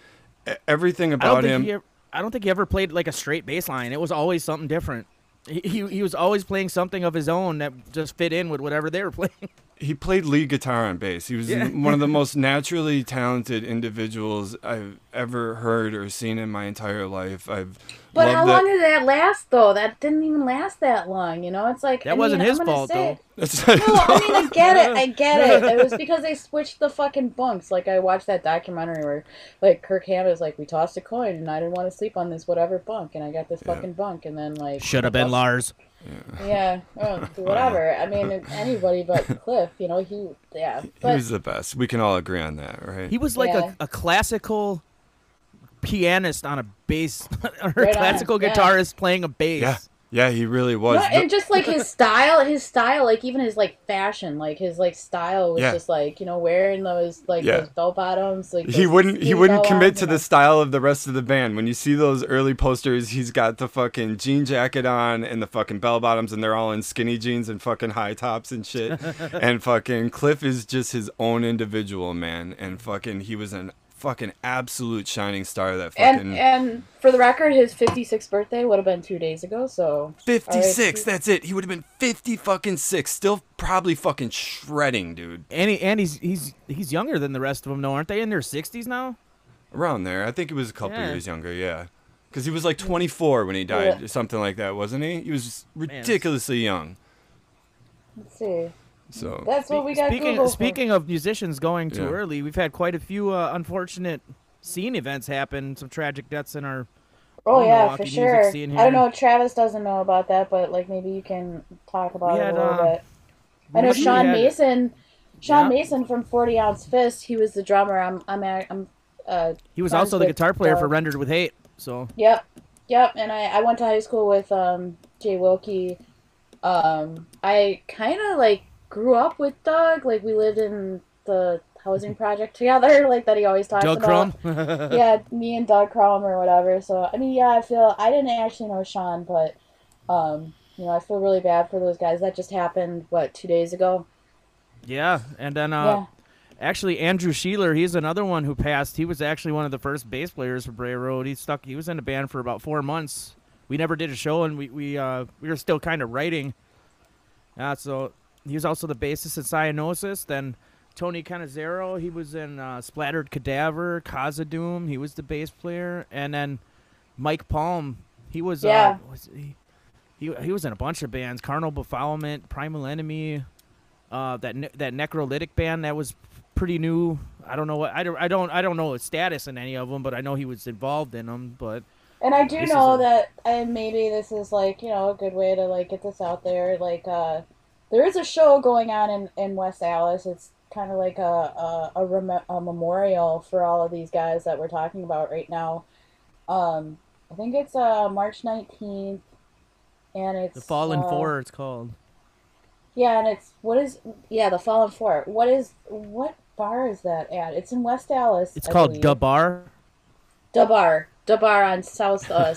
everything about think him. Ever, I don't think he ever played like a straight bass line. It was always something different. He, he was always playing something of his own that just fit in with whatever they were playing. he played lead guitar and bass. He was Yeah. one of the most naturally talented individuals I've ever heard or seen in my entire life. I've But loved how that. long did that last though? That didn't even last that long. You know, it's like That I wasn't mean, his I'm fault, say- That's No, I mean I get it. I get it. It was because they switched the fucking bunks. Like I watched that documentary where like Kirk Hammett like we tossed a coin and I didn't want to sleep on this whatever bunk and I got this Yeah. fucking bunk and then like Should have been bus- Lars. Yeah, oh, whatever. I mean anybody but Cliff. You know he yeah. he was the best. We can all agree on that, right? He was like Yeah. a, a classical pianist on a bass, or Right on, a classical yeah. guitarist playing a bass. Yeah, he really was. No, and just like his style, his style, like even his like fashion, like his like style was Yeah. just like you know wearing those like Yeah. those bell bottoms. Like he wouldn't he wouldn't commit to the style of the rest of the band. When you see those early posters, he's got the fucking jean jacket on and the fucking bell bottoms and they're all in skinny jeans and fucking high tops and shit. and fucking Cliff is just his own individual, man. And fucking he was an fucking absolute shining star that fucking And and for the record, his 56th birthday would have been two days ago. So 56. R.I.P. That's it. He would have been 50 fucking 6. Still probably fucking shredding, dude. And he, and he's he's he's younger than the rest of them, though, aren't they? In their sixties now. Around there. I think he was a couple Yeah. years younger, yeah. Because he was like 24 when he died, Yeah. or something like that, wasn't he? He was that's- ridiculously young. let's see. So That's what we got. speaking Google for. speaking of musicians going too Yeah. early, we've had quite a few uh, unfortunate scene events happen. Some tragic deaths in our. Oh yeah, Milwaukee for music sure. scene I don't know. Travis doesn't know about that, but like maybe you can talk about We it had, a little uh, bit. I know Sean had- Mason. Sean Yeah. Mason from Forty Ounce Fist. He was the drummer. I'm. I'm. I'm. Uh, He was also the guitar player for Rendered with Hate. So Yep, yep. And I, I went to high school with um, Jay Wilkie. Um, I kind of like grew up with Doug. Like we lived in the housing project together. Like that he always talks Doug about. Crum. yeah, me and Doug Crum or whatever. So I mean, yeah, I feel I didn't actually know Sean, but um, you know, I feel really bad for those guys. That just happened what two days ago. yeah, and then uh, yeah. actually Andrew Sheeler, he's another one who passed. He was actually one of the first bass players for Bray Road. He stuck. He was in a band for about four months. We never did a show, and we we uh, we were still kind of writing. Uh, so he was also the bassist in Cyanosis. Then Tony Canizaro, he was in uh, Splattered Cadaver, Casa Doom. He was the bass player, and then Mike Palm, he was Yeah. uh, was he, he he was in a bunch of bands: Carnal Befoulment, Primal Enemy, uh, that ne- that Necrolytic band that was pretty new. I don't know what I don't I don't I don't know his status in any of them, but I know he was involved in them. But And I do know a- that, and maybe this is like you know a good way to like get this out there. Like, uh, there is a show going on in in West Allis. It's kind of like a a, a, rem- a memorial for all of these guys that we're talking about right now. Um, I think it's uh March nineteenth, and it's the Fallen uh, Four, it's called. Yeah, and it's what is yeah the Fallen Four. What is what bar is that at? It's in West Allis. It's I called believe. Da Bar. Dabar. Dabar on South uh,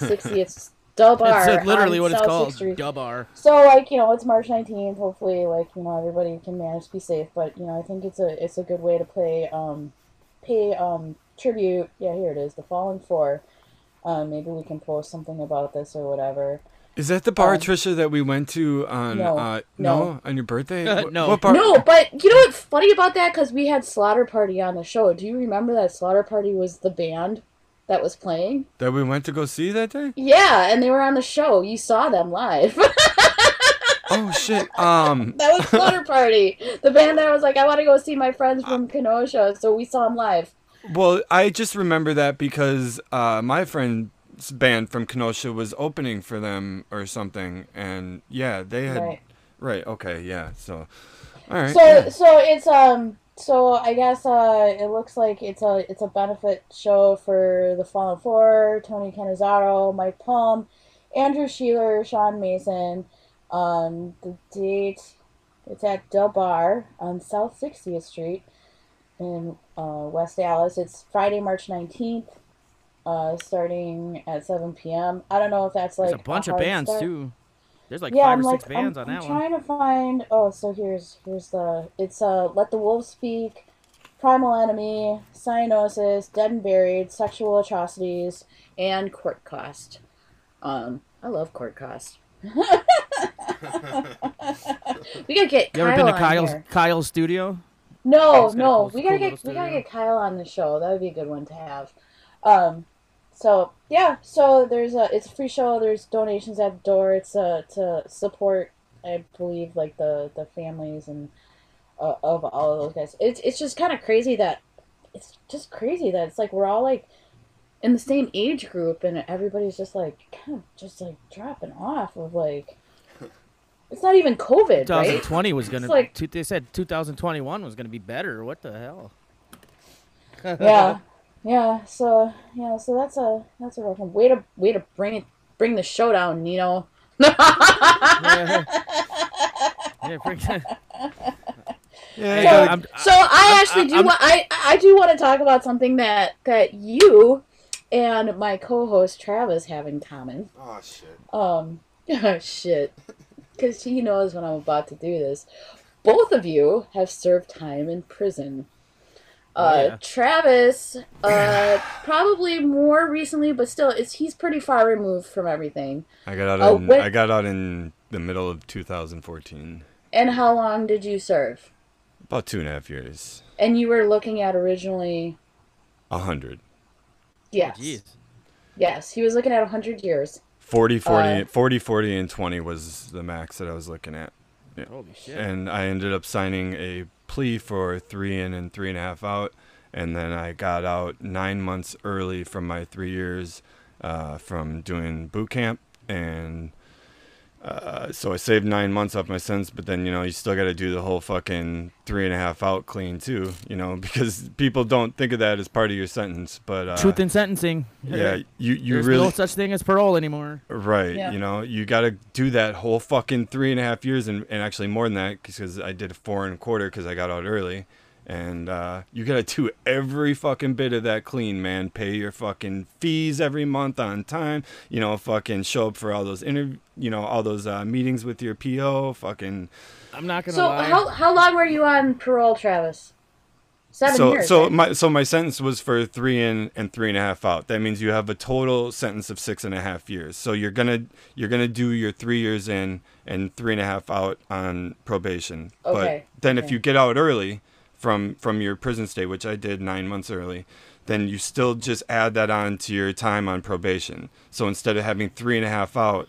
60th. Dabar. It's uh, literally on what it's South called. 6th Street. Da Bar. So like you know it's March 19th. Hopefully like you know everybody can manage to be safe. But you know I think it's a it's a good way to play um pay um tribute. Yeah here it is the Fallen Four. Um maybe we can post something about this or whatever. Is that the bar, Um, Trisha, that we went to on no, uh, no. on your birthday? No. What bar? No, but you know what's funny about that? Because we had Slaughter Party on the show. Do you remember that Slaughter Party was the band that was playing? That we went to go see that day? Yeah, and they were on the show. You saw them live. Oh shit. Um that was Slaughter Party, the band that I was like, I want to go see my friends from Kenosha. So we saw them live. well, I just remember that because uh my friend's band from Kenosha was opening for them or something and yeah, they had Right. right, okay, yeah. So all right. So yeah. so it's um so I guess uh it looks like it's a it's a benefit show for the Fallen Four, Tony Canizaro, Mike Palm, Andrew Sheeler, Sean Mason. Um the date it's at Del Bar on South 60th Street in uh, West Allis. It's Friday, March 19th. Uh, starting at 7 p.m. I don't know if that's like There's a bunch of bands start. too. There's like yeah, five I'm or like, six bands I'm, on I'm that one. trying to find. Oh, so here's here's the. It's uh, Let the Wolves Speak, Primal Enemy, Cyanosis, Dead and Buried, Sexual Atrocities, and Court Cost. Um, I love Court Cost. we gotta get You Kyle ever been to Kyle's here. Kyle's studio? No, He's got a no, cool- we gotta little get we gotta get Kyle on the show. That would be a good one to have. Um, so yeah, so there's a it's a free show. There's donations at the door. It's uh to support, I believe, like the the families and uh, of all of those guys. It's it's just kind of crazy that it's just crazy that it's like we're all like in the same age group and everybody's just like kind of just like dropping off of like it's not even COVID, right? 2020 was gonna. Like- they said 2021 was gonna be better. What the hell? yeah, yeah. So yeah, so that's a that's a rough one. Way to way to bring it bring the show down, Nino. yeah, yeah, bring- yeah, Hey, you gotta- I'm- So I actually do I'm- want I I do want to talk about something that that you and my co-host Travis have in common. Oh shit. Um, shit, because he knows when I'm about to do this. Both of you have served time in prison. Oh, Uh, yeah. Travis, uh, probably more recently, but still, it's he's pretty far removed from everything. I got out Oh, in when- I got out in the middle of 2014. And how long did you serve? About two and a half years. And you were looking at originally, A hundred. yes, Jeez. yes, he was looking at a hundred years. 40, 40, Uh, 40, 40, and 20 was the max that I was looking at. Holy shit. And I ended up signing a plea for three in and three and a half out. And then I got out nine months early from my three years uh, from doing boot camp. And uh, so I saved nine months off my sentence. But then, you know, you still got to do the whole fucking three and a half out clean, too, you know, because people don't think of that as part of your sentence. But uh, Truth in sentencing. yeah, you, you There's really. no such thing as parole anymore. Right. Yeah. You know, you got to do that whole fucking three and a half years, and, and actually more than that, because I did four and a quarter because I got out early. And uh, you got to do every fucking bit of that clean, man. Pay your fucking fees every month on time. You know, fucking show up for all those inter, you know, all those uh, meetings with your PO. Fucking. I'm not gonna So lie. how how long were you on parole, Travis? Seven so years. so right? my so my sentence was for three in and three and a half out. That means you have a total sentence of six and a half years. So you're gonna you're gonna do your three years in and three and a half out on probation. Okay, But then if you get out early from from your prison stay, which I did nine months early, then you still just add that on to your time on probation. So instead of having three and a half out,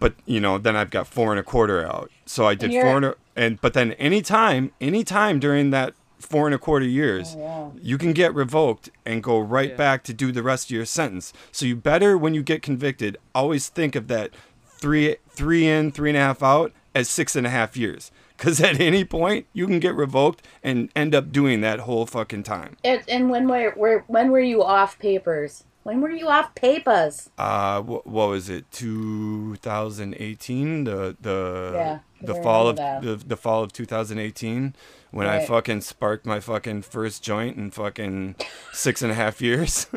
but you know then i've got four and a quarter out so i did you're- four and a, and but then anytime anytime during that four and a quarter years Oh, yeah. you can get revoked and go right Yeah. back to do the rest of your sentence so you better when you get convicted always think of that three three in three and a half out as six and a half years because at any point you can get revoked and end up doing that whole fucking time And, and when were, were when were you off papers? When were you off papers? uh what, what was it 2018 the the Yeah, the fall of the, the fall of 2018 when I fucking sparked my fucking first joint in fucking six and a half years.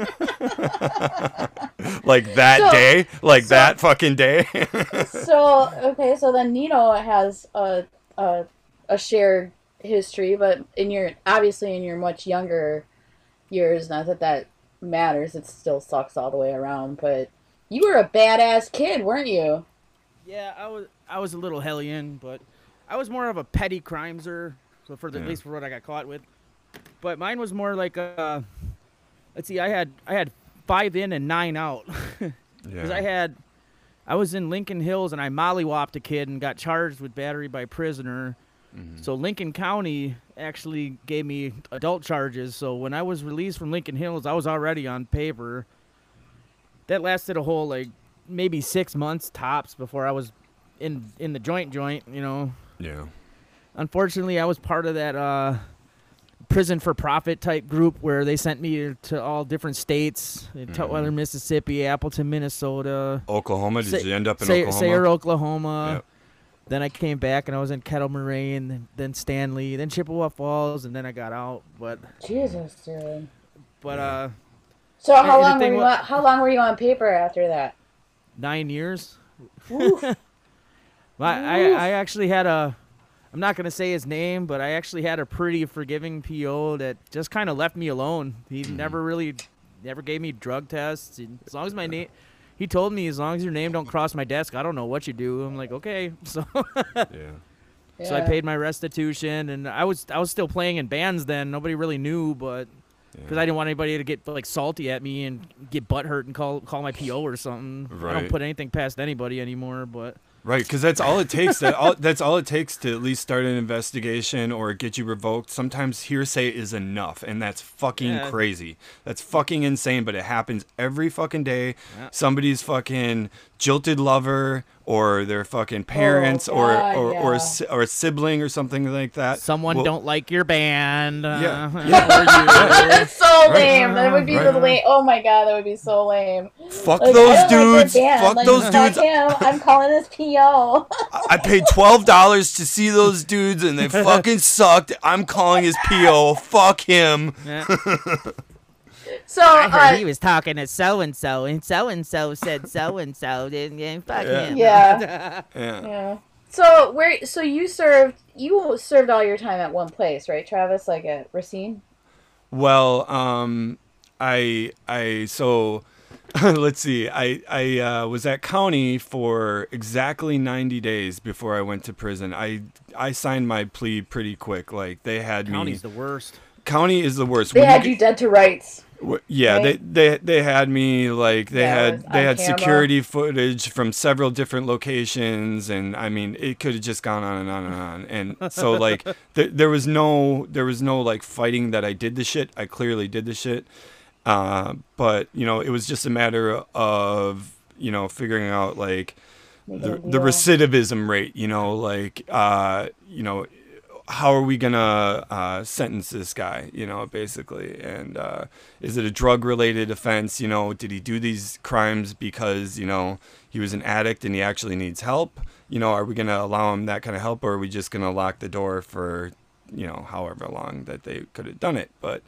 like that So- day, like so- that fucking day. so okay, so then Nino has a a, a shared history, but in your obviously in your much younger years, not that that matters. It still sucks all the way around, but you were a badass kid, weren't you? Yeah, I was I was a little hellion, but I was more of a petty crimeser. So for the, Yeah. at least for what I got caught with, but mine was more like a. Let's see, I had I had five in and nine out because Yeah. I had. I was in Lincoln Hills and I mollywopped a kid and got charged with battery by prisoner. Mm-hmm. So Lincoln County actually gave me adult charges. So when I was released from Lincoln Hills, I was already on paper. That lasted a whole like maybe six months tops before I was in in the joint joint. You know, yeah. unfortunately, I was part of that uh, prison for profit type group where they sent me to all different states: Tutwiler, Mississippi, Appleton, Minnesota, Oklahoma. Did Sa- you end up in Say- Oklahoma? Sayre, Oklahoma. Yep. Then I came back and I was in Kettle Moraine, then, then Stanley, then Chippewa Falls, and then I got out. But Jesus, dude. but uh, So how and the long were you wa- on, how long were you on paper after that? nine years. Oof. I, I I actually had a. I'm not gonna say his name, but I actually had a pretty forgiving PO that just kind of left me alone. He Mm-hmm. never really, never gave me drug tests. And as long as my name, he told me as long as your name don't cross my desk, I don't know what you do. I'm like okay, so. Yeah. So I paid my restitution, and I was I was still playing in bands then. Nobody really knew, but because I didn't want anybody to get like salty at me and get butthurt and call call my PO or something. I don't put anything past anybody anymore. But Right, because that's all it takes. That all, that's all it takes to at least start an investigation or get you revoked. Sometimes hearsay is enough, and that's fucking Yeah. crazy. That's fucking insane, but it happens every fucking day. Yeah. Somebody's fucking jilted lover, or their fucking parents, or God, or or, a, yeah. si- or a sibling, or something like that. someone Well, don't like your band. Uh, Yeah. That's so lame. That would be the lame. Oh my god, that would be so lame. Fuck Like, those I don't like dudes. their. Fuck Like, those fuck dudes. him. I'm calling this PO. I paid twelve dollars to see those dudes, and they fucking sucked. I'm calling his PO. Fuck him. Yeah. So I heard uh, he was talking to so and so, and so and so said so and so. Then fuck Yeah. him. yeah, Yeah. yeah. So where? So you served? You served all your time at one place, right, Travis? Like at Racine. Well, um, I I so let's see. I I uh, was at county for exactly ninety days before I went to prison. I I signed my plea pretty quick. Like they had County's me. County's the worst. county is the worst. They When had get- you dead to rights. Yeah, right? they, they they had me like they Yeah, had they had camera. security footage from several different locations, and I mean it could have just gone on and on and on. And so like th- there was no there was no like fighting that I did the shit. I clearly did the shit, uh, but you know it was just a matter of you know figuring out like the, the recidivism rate. You know like uh, you know how are we gonna uh, sentence this guy? You know, basically, and uh, is it a drug related offense? You know, did he do these crimes because you know he was an addict and he actually needs help? You know, are we gonna allow him that kind of help, or are we just gonna lock the door for you know however long that they could have done it? But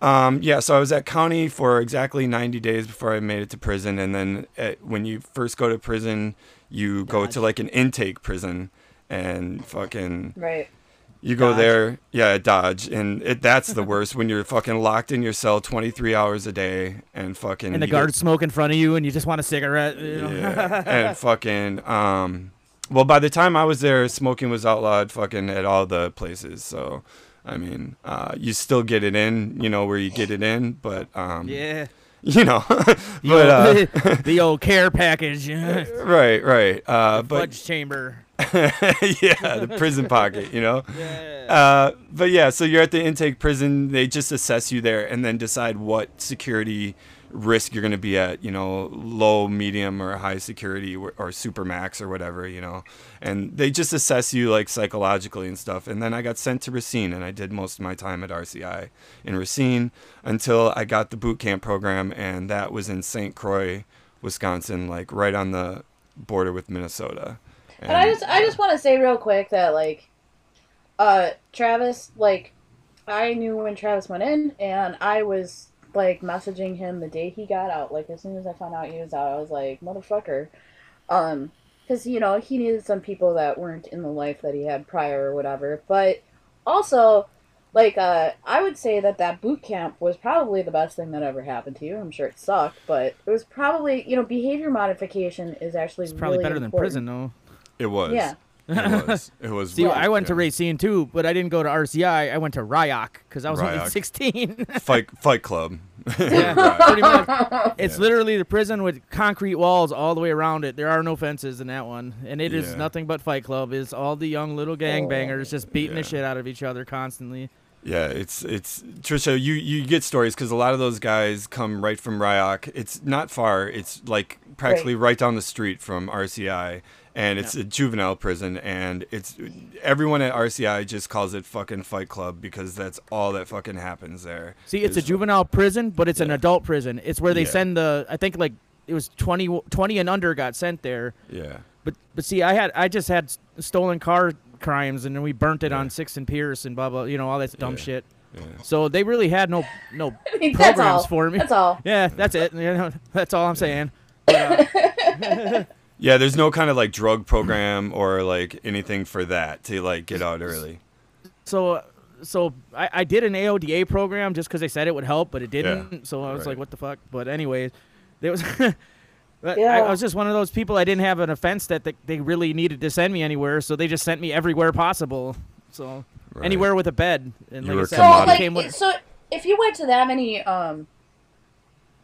um, yeah, so I was at county for exactly 90 days before I made it to prison, and then at, when you first go to prison, you go to like an intake prison, and fucking Right. You go Dodge. there, yeah, Dodge, and it, that's the worst when you're fucking locked in your cell 23 hours a day and fucking. And the you get- guards smoke in front of you, and you just want a cigarette. You know? yeah, and fucking. Um, well, by the time I was there, smoking was outlawed fucking at all the places. So, I mean, uh, you still get it in, you know, where you get it in, but um, yeah. you know, The but uh, old, the old care package. right, right, uh, but Fudge chamber. yeah, the prison pocket, you know. Yeah. Uh, but yeah, so you're at the intake prison. They just assess you there and then decide what security risk you're going to be at. You know, low, medium, or high security, or, or super max, or whatever. You know, and they just assess you like psychologically and stuff. And then I got sent to Racine, and I did most of my time at RCI in Racine until I got the boot camp program, and that was in St. Croix, Wisconsin, like right on the border with Minnesota. And I just I just want to say real quick that like uh Travis like I knew when Travis went in and I was like messaging him the day he got out like as soon as I found out he was out I was like motherfucker um cuz you know he needed some people that weren't in the life that he had prior or whatever but also like uh I would say that that boot camp was probably the best thing that ever happened to you. I'm sure it sucked, but it was probably you know behavior modification is actually It's probably really better than prison though. It was. Yeah. It was. It was. See, I went to yeah. Racine too, but I didn't go to RCI. I went to RYOC because I was only 16. Fight Fight Club. yeah, pretty much. It's literally the prison with concrete walls all the way around it. There are no fences in that one, and it is Yeah. nothing but Fight Club. It's all the young little gangbangers just beating Yeah. the shit out of each other constantly. Yeah, it's it's Trisha. You you get stories because a lot of those guys come right from Ryok. It's not far. It's like practically right, down the street from RCI, and it's a juvenile prison. And it's everyone at RCI just calls it fucking Fight Club because that's all that fucking happens there. See, it's a is- juvenile prison, but it's an adult prison. It's where they Yeah. send the. I think like it was 20, 20 and under got sent there. Yeah. But but see, I had I just had stolen car crimes, and then we burnt it Yeah. on Six and Pierce and blah blah. You know all that dumb Yeah. shit. Yeah. So they really had no no I mean, that's programs all. for me. That's all. Yeah, that's it. You know, that's all I'm saying. Uh, Yeah, there's no kind of like drug program or like anything for that to like get out early. So so I, I did an AODA program just because they said it would help, but it didn't. So I was right. like, what the fuck? But anyways, there was. But I, Yeah. I was just one of those people. I didn't have an offense that they, they really needed to send me anywhere, so they just sent me everywhere possible. So Right. anywhere with a bed. And You like were I said, So like, became what- so if you went to that many um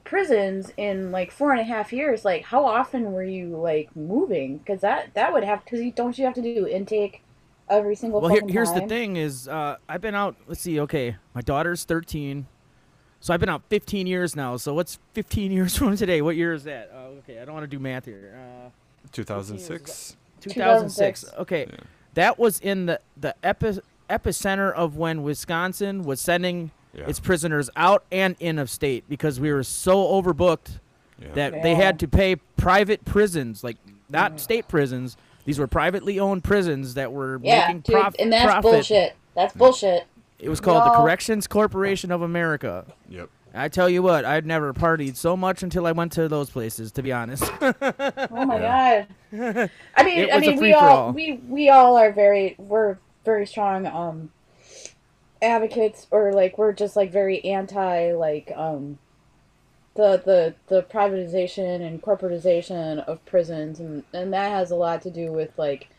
prisons in like four and a half years, like how often were you like moving? Because that that would have because you don't you have to do intake every single. well, here, fucking here's the thing: is uh, I've been out. Let's see. Okay, my daughter's 13, so I've been out 15 years now. So what's 15 years from today? What year is that? Uh, okay, I don't want to do math here. Uh, 2006. 2006. 2006. Okay, Yeah. that was in the the epi- epicenter of when Wisconsin was sending Yeah. its prisoners out and in of state because we were so overbooked Yeah. that they had to pay private prisons, like not state prisons. These were privately owned prisons that were Yeah, making dude, prof- and that's profit. bullshit. That's bullshit. It was called the Corrections Corporation of America. Yep. I tell you what, I'd never partied so much until I went to those places. To be honest, Oh my god. I mean, I mean, we free-for-all. all we we all are very we're very strong um advocates or like we're just like very anti like um the the the privatization and corporatization of prisons and and that has a lot to do with like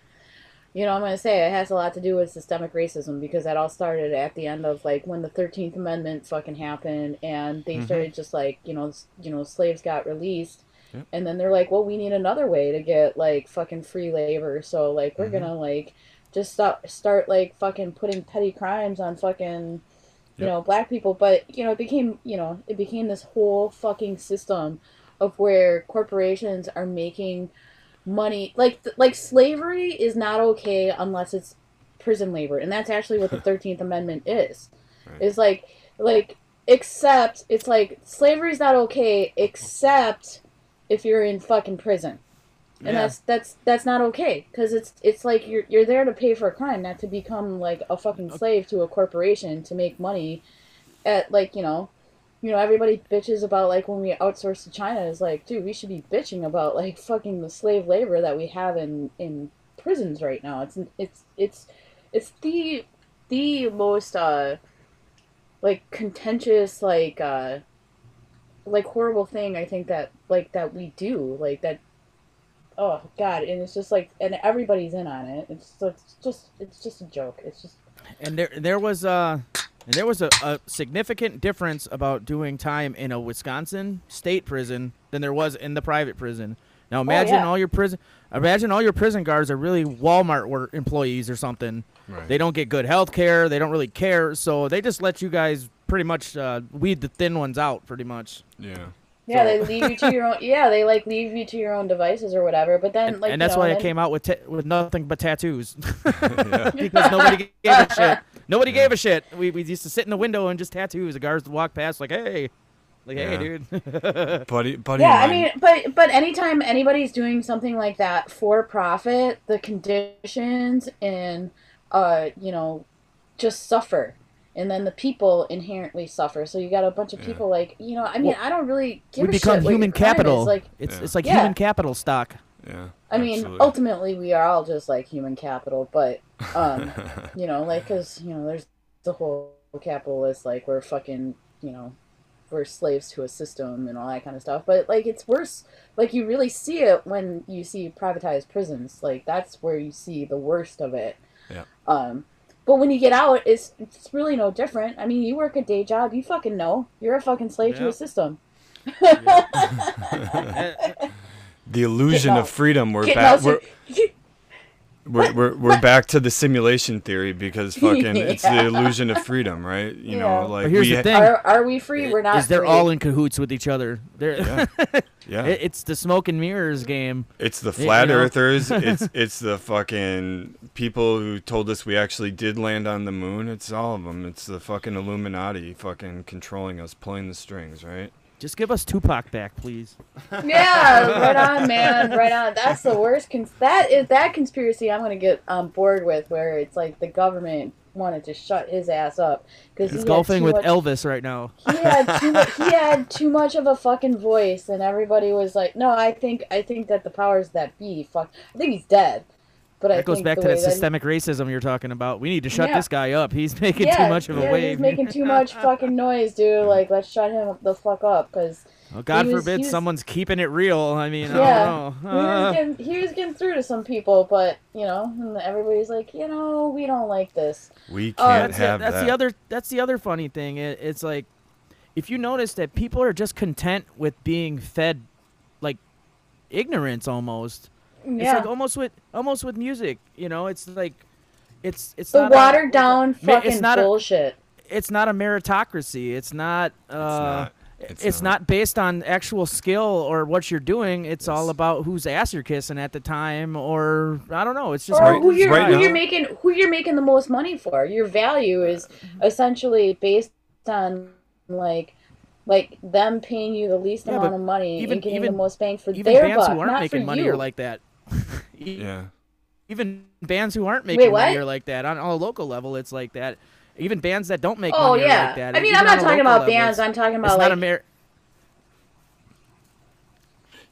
you know, I'm going to say it has a lot to do with systemic racism because that all started at the end of like when the 13th Amendment fucking happened and they Mhm. started just like, you know, you know, slaves got released Yep. and then they're like, "Well, we need another way to get like fucking free labor." So like we're Mhm. going to like just start start like fucking putting petty crimes on fucking you Yep. know, black people, but you know, it became, you know, it became this whole fucking system of where corporations are making money. Like like slavery is not okay unless it's prison labor. And that's actually what the 13th amendment is. Right. is like like except it's like slavery's not okay except if you're in fucking prison and Yeah. that's that's that's not okay because it's it's like you're you're there to pay for a crime not to become like a fucking slave to a corporation to make money at like you know you know everybody bitches about like when we outsource to china is like dude we should be bitching about like fucking the slave labor that we have in in prisons right now it's it's it's it's the the most uh like contentious like uh like horrible thing i think that like that we do like that oh god and it's just like and everybody's in on it it's, it's just it's just a joke it's just and there there was uh and there was a, a significant difference about doing time in a Wisconsin state prison than there was in the private prison. Now imagine yeah. all your prison imagine all your prison guards are really Walmart work employees or something. Right. They don't get good health care, they don't really care, so they just let you guys pretty much uh, weed the thin ones out pretty much. yeah. Yeah So- they leave you to your own yeah they like leave you to your own devices or whatever but then And, like and that's know, why I then- came out with ta- with nothing but tattoos because nobody gave a shit. Nobody gave a shit. We, we used to sit in the window and just tattoos. The guards would walk past like, "Hey, like, hey, dude." Buddy, buddy. yeah of i mean but but anytime anybody's doing something like that for profit the conditions and uh you know just suffer and then the people inherently suffer so you got a bunch of Yeah. people like you know i mean Well, i don't really give we a become shit what your human capital. like it's Yeah. it's like Yeah. human capital stock. yeah. I mean, absolutely. ultimately, we are all just like human capital, but um, you know, like because you know, there's the whole capitalist, like we're fucking, you know, we're slaves to a system and all that kind of stuff. But like it's worse. Like you really see it when you see privatized prisons. Like that's where you see the worst of it. Yeah. Um, but when you get out, it's it's really no different. I mean, you work a day job, you fucking know you're a fucking slave to a system. The illusion of freedom. We're back. out We're, so- we're, we're, we're back to the simulation theory because fucking it's the illusion of freedom, right? You Yeah. know, like But here's we the thing: are are we free? We're not. is they're free. all in cahoots with each other. They're Yeah. yeah. it- it's the smoke and mirrors game. It's the flat know? earthers. It's it's the fucking people who told us we actually did land on the moon. It's all of them. It's the fucking Illuminati fucking controlling us, pulling the strings, right? Just give us Tupac back, please. Yeah, right on, man, right on. That's the worst. Cons- that is that conspiracy I'm gonna get um, on board with, where it's like the government wanted to shut his ass up because He's golfing with Elvis right now. He had too much. He had too much of a fucking voice, and everybody was like, "No, I think I think that the powers that be, fuck, I think he's dead." But I That goes think back to way that that he- systemic racism you're talking about. We need to shut Yeah. this guy up. He's making yeah, too much of a yeah, wave. He's making too much fucking noise, dude. Like, let's shut him the fuck up, because Oh, God was- forbid was- someone's keeping it real. I mean, Yeah. I don't he was, Uh, getting, he was getting through to some people, but you know, and everybody's like, you know, we don't like this. We Oh, can't that's have the, that's that. the other that's the other funny thing. It, it's like if you notice that people are just content with being fed like ignorance almost. It's like almost with almost with music, you know, it's like it's it's the not a- watered down Ma- fucking it's not a- bullshit. it's not a meritocracy. It's not. Uh, not. It's, It's not. not. based on actual skill or what you're doing. It's all about whose ass you're kissing at the time, or I don't know. It's just or right- who you're right who you're making who you're making the most money for. Your value is essentially based on like like them paying you the least Yeah, amount of money even- and getting even- the most bang for even their bands buck, who aren't not making money you. are like that. Yeah. Even bands who aren't making what? money are like that. On a local level, it's like that. Even bands that don't make oh money are yeah, like that. I mean, Even I'm not talking about level, bands. I'm talking It's about not like a mer-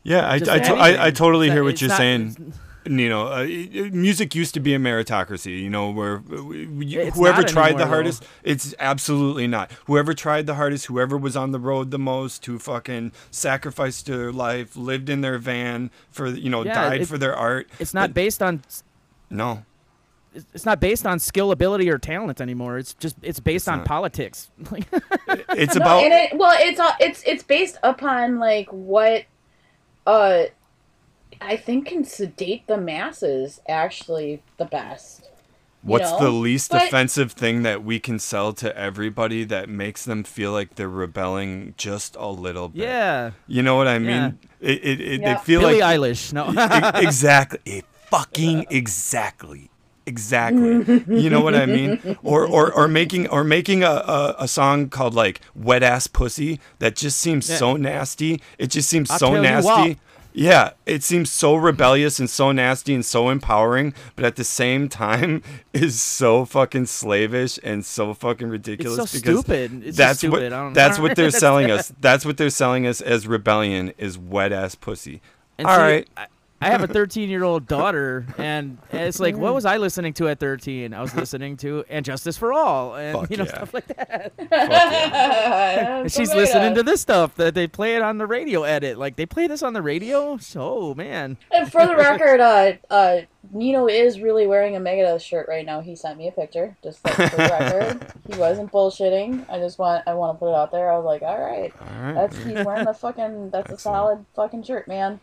Yeah, I, just I, to- I, I totally It's hear what you're not- saying. It's- You know, uh, music used to be a meritocracy. You know, where uh, we- we- It's whoever tried anymore, the though. hardest, it's absolutely not. Whoever tried the hardest, whoever was on the road the most, who fucking sacrificed their life, lived in their van for you know, Yeah, died it- for their art. It's not But- based on no. it's it's not based on skill, ability, or talent anymore. It's just it's based It's on not. politics. Like, It's No, about and it, well, it's all it's it's based upon like what, uh, I think can sedate the masses actually the best. What's know? the least But- offensive thing that we can sell to everybody that makes them feel like they're rebelling just a little bit? yeah, You know what I mean? Yeah. mean? It, it, it, Yeah. They feel Billie like Eilish. No, exactly. Fucking exactly. Exactly. You know what I mean? Or or, or making or making a, a, a song called like Wet Ass Pussy that just seems Yeah. so nasty. It just seems I'll so tell you nasty. Yeah, it seems so rebellious and so nasty and so empowering, but at the same time is so fucking slavish and so fucking ridiculous so because stupid. It's that's stupid. I what that's what they're selling us. That's what they're selling us as rebellion is wet ass pussy. And All right. I, I have a 13 year old daughter, and it's like, what was I listening to at 13? I was listening to "And Justice for All" and Fuck you know yeah. stuff like that. Fuck yeah. And she's listening to this stuff that they play it on the radio edit. Like they play this on the radio. So man, And for the record, uh, uh, Nino is really wearing a Megadeth shirt right now. He sent me a picture, just like for the record. He wasn't bullshitting. I just want I want to put it out there. I was like, all right, All right. that's he's wearing the fucking that's a solid fucking shirt, man.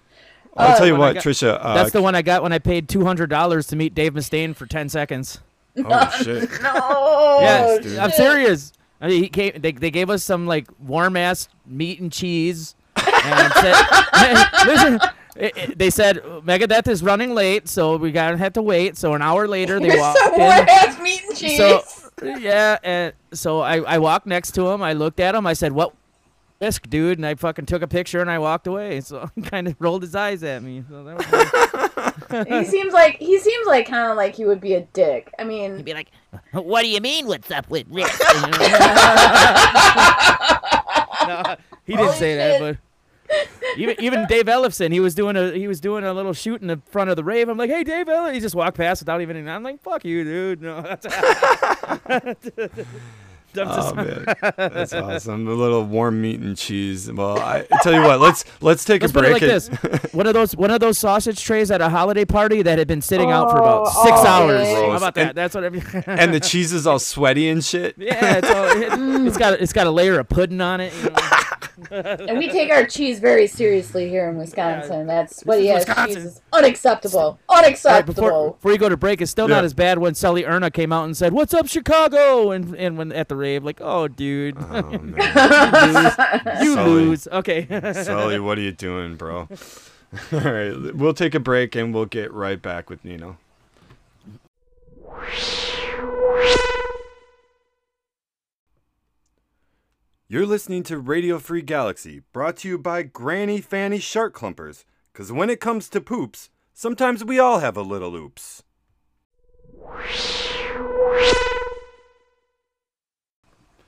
I'll Uh, tell you what, got- Trisha. Uh, that's the one I got when I paid two hundred dollars to meet Dave Mustaine for 10 seconds. Oh shit! No, yes, dude. I'm serious. I mean, he came. They, they gave us some like warm ass meat and cheese, and said, listen. It, it- they said Megadeth is running late, so we gotta have to wait. So an hour later, they walked some in. warm ass meat and cheese. So yeah, and so I, I walked next to him. I looked at him. I said, "What risk, dude?" And I fucking took a picture and I walked away. So he kind of rolled his eyes at me. So that was he seems like he seems like kind of like he would be a dick. I mean, He'd be like, "What do you mean? What's up with Rick?" no, he didn't Holy say that, but even even Dave Ellefson, he was doing a he was doing a little shoot in the front of the rave. I'm like, "Hey, Dave Ellefson, he just walked past without even. I'm like, "Fuck you, dude." No, I'm just- Oh man, that's awesome. A little warm meat and cheese. Well, I I tell you what, let's let's take Let's a put it like and- this: one of those one of those sausage trays at a holiday party that had been sitting out for about Oh, six oh, hours. man. How about And- that? That's what I mean. and the cheese is all sweaty and shit. yeah, it's, all, it, it's got it's got a layer of pudding on it. You know? And we take our cheese very seriously here in Wisconsin. That's what he has. Wisconsin. Cheese is unacceptable. All right, Unacceptable. before before you go to break, it's still not as bad when Sully Erna came out and said, "What's up, Chicago?" and and when at the rave, like, "Oh, dude, Oh man, you Sully. lose." Okay. Sully, what are you doing, bro? All right, we'll take a break and we'll get right back with Nino. You're listening to Radio Free Galaxy, brought to you by Granny Fanny Shark Clumpers. Cause when it comes to poops, sometimes we all have a little oops.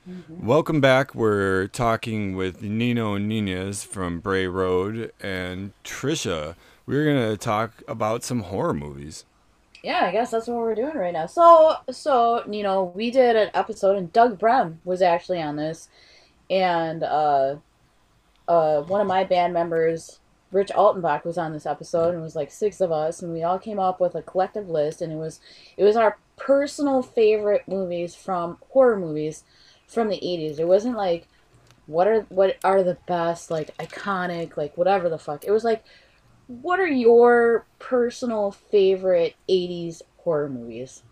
Mm-hmm. Welcome back. We're talking with Nino Nienas from Bray Road and Trisha. We're gonna talk about some horror movies. Yeah, I guess that's what we're doing right now. So, so you know, we did an episode, and Doug Brem was actually on this, and uh, uh, one of my band members, Rich Altenbach, was on this episode, and it was like six of us, and we all came up with a collective list, and it was it was our personal favorite movies from horror movies from the '80s. It wasn't like what are what are the best like iconic like whatever the fuck. It was like what are your personal favorite 80s horror movies?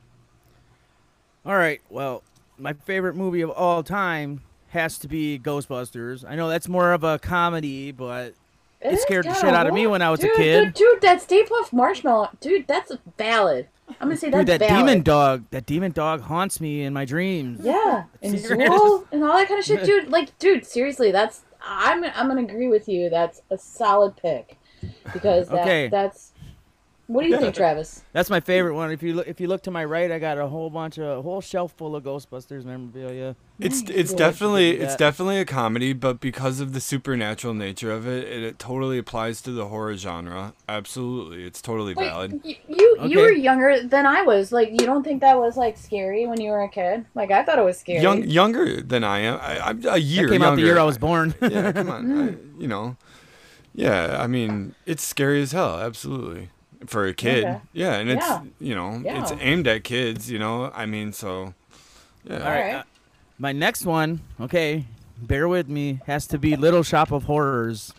All right. Well, my favorite movie of all time has to be Ghostbusters. I know that's more of a comedy, but it scared the shit out of me when I was a kid. Dude, dude, that Stay Puft Marshmallow, dude, that's valid. I'm gonna say that's dude, that valid. demon dog, that demon dog haunts me in my dreams. Yeah, and? Zuul and all that kind of shit, dude. Like, dude, seriously, that's I'm I'm gonna agree with you. That's a solid pick because that, Okay. that's. What do you think, Travis? That's my favorite one. If you look, if you look to my right, I got a whole bunch of a whole shelf full of Ghostbusters memorabilia. It's mm. it's Yeah. definitely it's definitely a comedy, but because of the supernatural nature of it, it, it totally applies to the horror genre. Absolutely, it's totally Wait, valid. you you, you were younger than I was. Like, you don't think that was like scary when you were a kid? Like, I thought it was scary. Young younger than I am. I, I'm a year That came younger. out the year I was born. yeah, come on. I, you know, yeah. I mean, it's scary as hell. Absolutely, for a kid. Okay. Yeah, and it's Yeah. you know, it's aimed at kids. You know, I mean, so yeah. All right. Uh, my next one, okay, bear with me, has to be Little Shop of Horrors.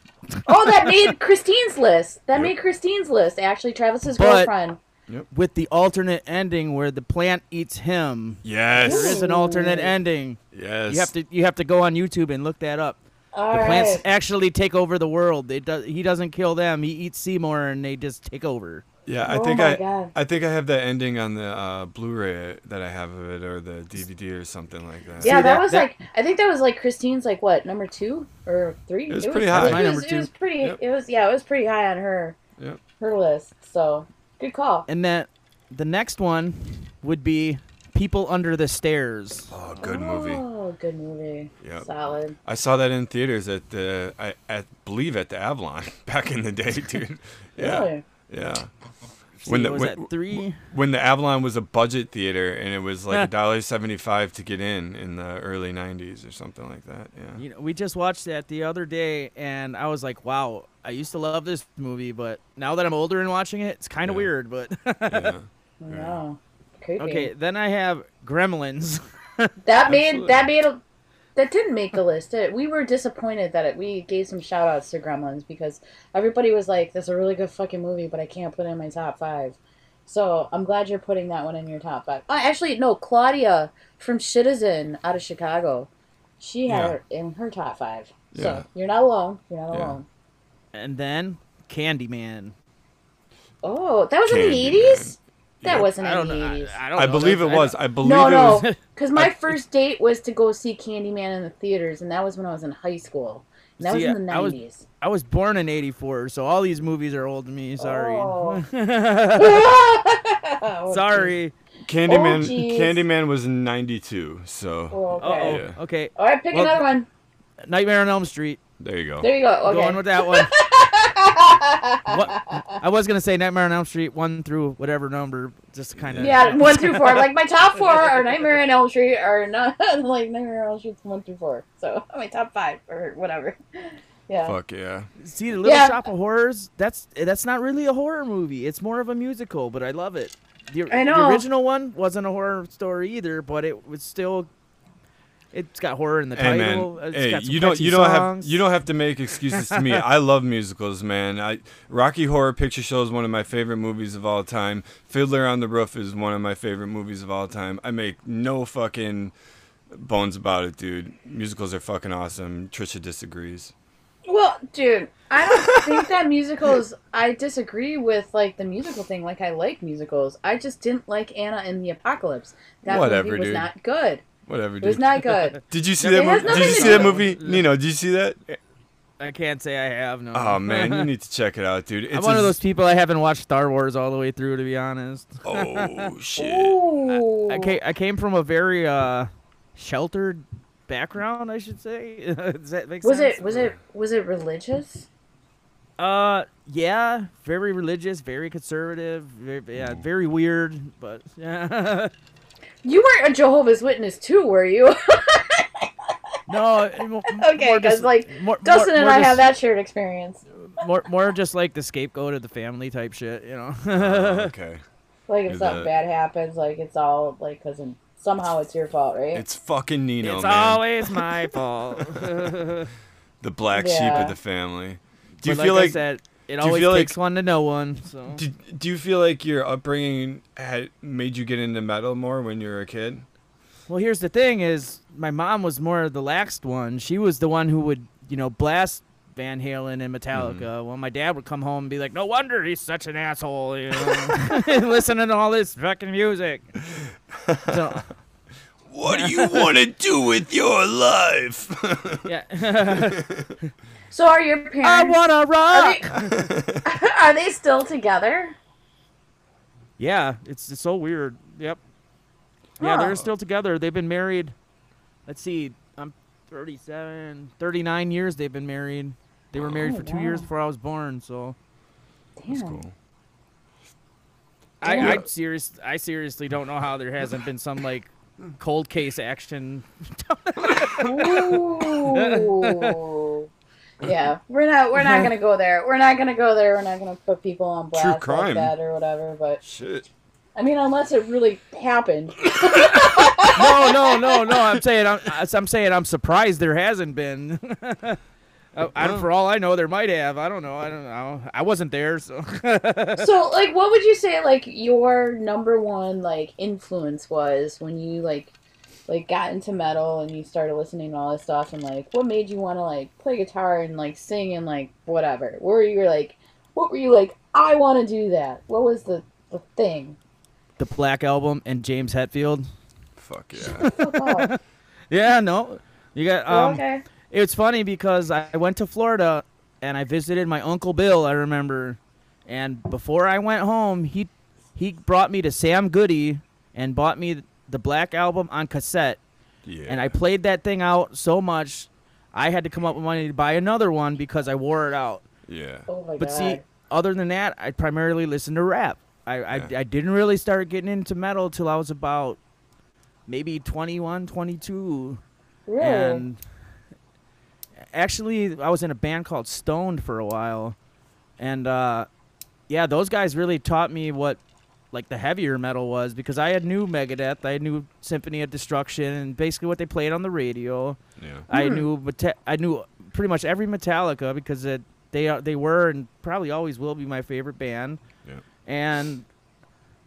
Oh, that made Christine's list. That Yep. made Christine's list. Actually, Travis's But- girlfriend. with the alternate ending where the plant eats him. Yes. There is an alternate ending. Yes. You have to you have to go on YouTube and look that up. All the plants right. actually take over the world. They do, he doesn't kill them. He eats Seymour and they just take over. Yeah, I Oh think I God. I think I have that ending on the uh, Blu-ray that I have of it or the DVD or something like that. Yeah, See, that, that- was that- like I think that was like Christine's like what number two or three. It was pretty high. It was, My number it two. was pretty. Yep. It was yeah. It was pretty high on her Yep. her list. So good call. And that the next one would be People Under the Stairs. Oh, good movie. Oh, good movie. Yep. Solid. I saw that in theaters at the I at believe at the Avalon back in the day, dude. Yeah. Really? Yeah. See, When the was when, that three? when the Avalon was a budget theater and it was like a dollar seventy five to get in in the early nineties or something like that. Yeah. You know, we just watched that the other day, and I was like, "Wow, I used to love this movie, but now that I'm older and watching it, it's kind of Yeah. weird." But yeah. No. Okay, then I have Gremlins. that made that made a, that didn't make the list. It, we were disappointed that it, we gave some shout outs to Gremlins because everybody was like, "That's a really good fucking movie," but I can't put it in my top five. So I'm glad you're putting that one in your top five. Uh, actually, no, Claudia from Citizen out of Chicago, she had yeah. it in her top five. Yeah. So you're not alone. You're not yeah. alone. And then Candyman. Oh, that was Candyman. in the '80s. That Yep. wasn't I in don't the know. I, eighties. I don't I know. believe it was. I believe No, it no, was because my first date was to go see Candyman in the theaters, and that was when I was in high school. And that See, was in the I was- nineties. I was born in '84, so all these movies are old to me. Sorry. Oh. Sorry. Candyman Oh. Candyman was in ninety two, so oh. okay. Yeah. Okay. All right, pick Well- another one. Nightmare on Elm Street. there you go. There you go. Okay. Going with that one. What? I was gonna say Nightmare on Elm Street one through whatever number, just kind of. Yeah, one through four. Like my top four are Nightmare on Elm Street, or not like Nightmare on Elm Street's one through four. So my top five or whatever. Yeah. Fuck yeah. See, the Little Yeah. Shop of Horrors. That's eh, that's not really a horror movie. It's more of a musical, but I love it. The, I the original one wasn't a horror story either, but it was still. It's got horror in the Hey title. man, It's hey, got some you don't you don't songs. have you don't have to make excuses to me. I love musicals, man. I Rocky Horror Picture Show is one of my favorite movies of all time. Fiddler on the Roof is one of my favorite movies of all time. I make no fucking bones about it, dude. Musicals are fucking awesome. Trisha disagrees. Well, dude, I don't think that musicals. I disagree with like the musical thing. Like I like musicals. I just didn't like Anna and the Apocalypse. That Whatever, movie was dude. not good. Whatever, It was dude. not good. Did you see that has movie? Did you see that movie? Nino, did you see that? I can't say I have no. Oh man, you need to check it out, dude. It's I'm one a- of those people I haven't watched Star Wars all the way through, to be honest. Oh shit. Ooh. I came, I came from a very uh, sheltered background, I should say. Does that make Was sense? it was it was it religious? Uh, yeah, very religious, very conservative, very, yeah, very weird, but yeah. You weren't a Jehovah's Witness too, were you? no, it- okay, because like more- Dustin more- and more I just- have that shared experience. more, more just like the scapegoat of the family type shit, you know. Oh, okay. Like if Is something that- bad happens, like it's all like because somehow it's your fault, right? It's fucking Nino, it's man. always my fault. the black sheep of the family. Do you But feel like, like, I said, it always feel like- takes one to know one. So do, do you feel like your upbringing had made you get into metal more when you were a kid? Well, here's the thing: is my mom was more the laxed one. She was the one who would, you know, blast Van Halen and Metallica. Mm-hmm. Well, my dad would come home and be like, "No wonder he's such an asshole," you know, listening to all this fucking music. So, What do you want to do with your life? yeah, so are your parents? I wanna Are rock. they, are they still together? Yeah, it's, it's so weird. Yep. Yeah, Huh. they're still together. They've been married. Let's see. I'm 37, 39 years they've been married. They were married Oh, for two years before I was born. So Damn. That's cool. I, Yeah. I serious. I seriously don't know how there hasn't been some like cold case action. Ooh. yeah, we're not we're not gonna go there. We're not gonna go there. We're not gonna put people on blast like crime. that or whatever. But Shit. I mean, unless it really happened. no, no, no, no. I'm saying I'm, I'm saying I'm surprised there hasn't been. Uh, I don't, for all I know, there might have. I don't know. I don't know. I wasn't there, so. so, like, what would you say like your number one like influence was when you like like got into metal and you started listening to all this stuff and like what made you want to like play guitar and like sing and like whatever? What were you like? What were you like? I want to do that. What was the the thing? the Black Album and James Hetfield. Fuck yeah. Yeah, no. You got um okay. It's funny because I I went to Florida and I visited my uncle Bill. I remember, and before I went home, he he brought me to Sam Goody and bought me the Black Album on cassette. Yeah. And I played that thing out so much, I had to come up with money to buy another one because I wore it out. Yeah. Oh my But god. see, other than that, I primarily listened to rap. I, I, I didn't really start getting into metal till I was about maybe 21, 22. really? And actually, I was in a band called Stoned for a while, and uh, yeah, those guys really taught me what like the heavier metal was because I had knew Megadeth, I knew Symphony of Destruction, and basically what they played on the radio. Yeah. I Hmm. knew Meta- I knew pretty much every Metallica because it, they are they were and probably always will be my favorite band. Yeah. And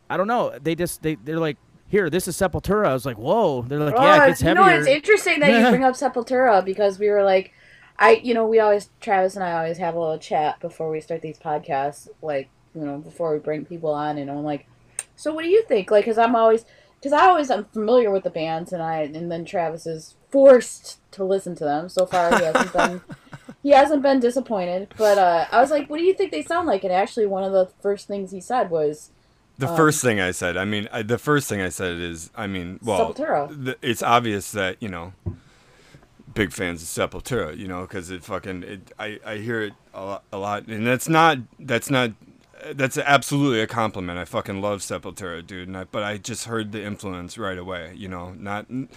I don't know, they just they they're like, here, this is Sepultura. I was like, whoa. They're like, Oh, yeah, it gets you heavier. know, it's interesting that you bring up Sepultura because we were like, I, you know, we always Travis and I always have a little chat before we start these podcasts, like you know, before we bring people on, and I'm like, so what do you think? Like, because I'm always, because I always am familiar with the bands, and I, and then Travis is forced to listen to them. So far, he hasn't been. He hasn't been disappointed, but uh, I was like, "What do you think they sound like?" And actually, one of the first things he said was, The Um, first thing I said, I mean, I, the first thing I said is, I mean, well, Sepultura. th- it's obvious that you know, big fans of Sepultura, you know, because it fucking, it, I, I hear it a lot, a lot, and that's not, that's not that's absolutely a compliment. I fucking love Sepultura, dude. And I, but I just heard the influence right away. You know, not you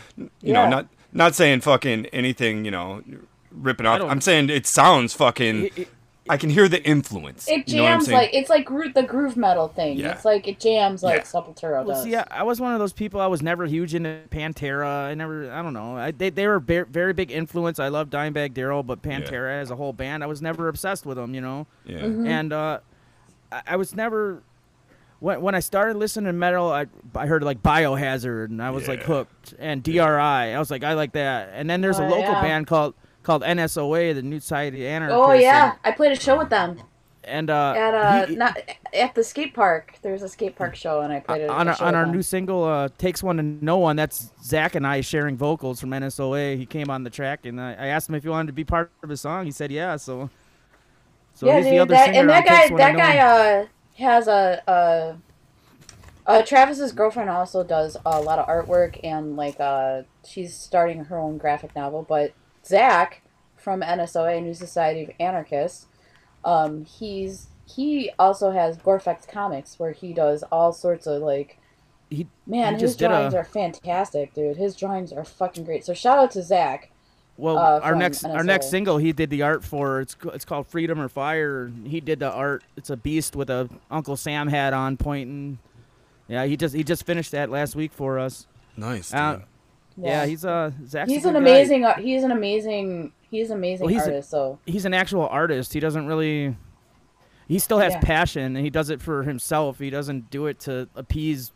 Yeah. know, not not saying fucking anything. You know, ripping off. I'm saying it sounds fucking. It- it- I can hear the influence. It you know what I'm jams saying? like it's like gro- the groove metal thing. Yeah. It's like it jams like Yeah. Sepultura Well, does. see, I, I was one of those people. I was never huge into Pantera. I never, I don't know. I, they they were a very, very big influence. I love Dimebag Darrell, but Pantera as a whole band, I was never obsessed with them. You know. yeah. Mm-hmm. and uh, I, I was never when when I started listening to metal, I I heard like Biohazard, and I was like hooked, and DRI. I was like, I like that. And then there's a Oh, local yeah. band called called NSOA, the New Society of the Anarchists. Oh yeah, I played a show with them and, and uh, at uh he- not at the skate park. There was a skate park show, and I played it on a our, show on our them. new single, uh, "Takes One to no One," that's Zach and I sharing vocals from NSOA. He came on the track, and I, I asked him if he wanted to be part of his song. He said, "Yeah." So, so yeah, he's the dude, other that, singer and that guy, that guy, uh, has a, uh, uh, Travis's girlfriend also does a lot of artwork, and like, uh, she's starting her own graphic novel. But Zach from NSOA, New Society of Anarchists, um, he's he also has Gorefex Comics, where he does all sorts of like. He- Man, he his did a- drawings are fantastic, dude. His drawings are fucking great. So shout out to Zach. Well, uh, our from next our next single he did the art for. It's it's called Freedom or Fire. He did the art. It's a beast with a Uncle Sam hat on, pointing. Yeah, he just he just finished that last week for us. Nice. Uh, dude. yeah. he's uh a he's good an amazing. ar- He's an amazing. He's an amazing Well, he's a- artist. so He's an actual artist. He doesn't really. He still has Yeah. passion, and he does it for himself. He doesn't do it to appease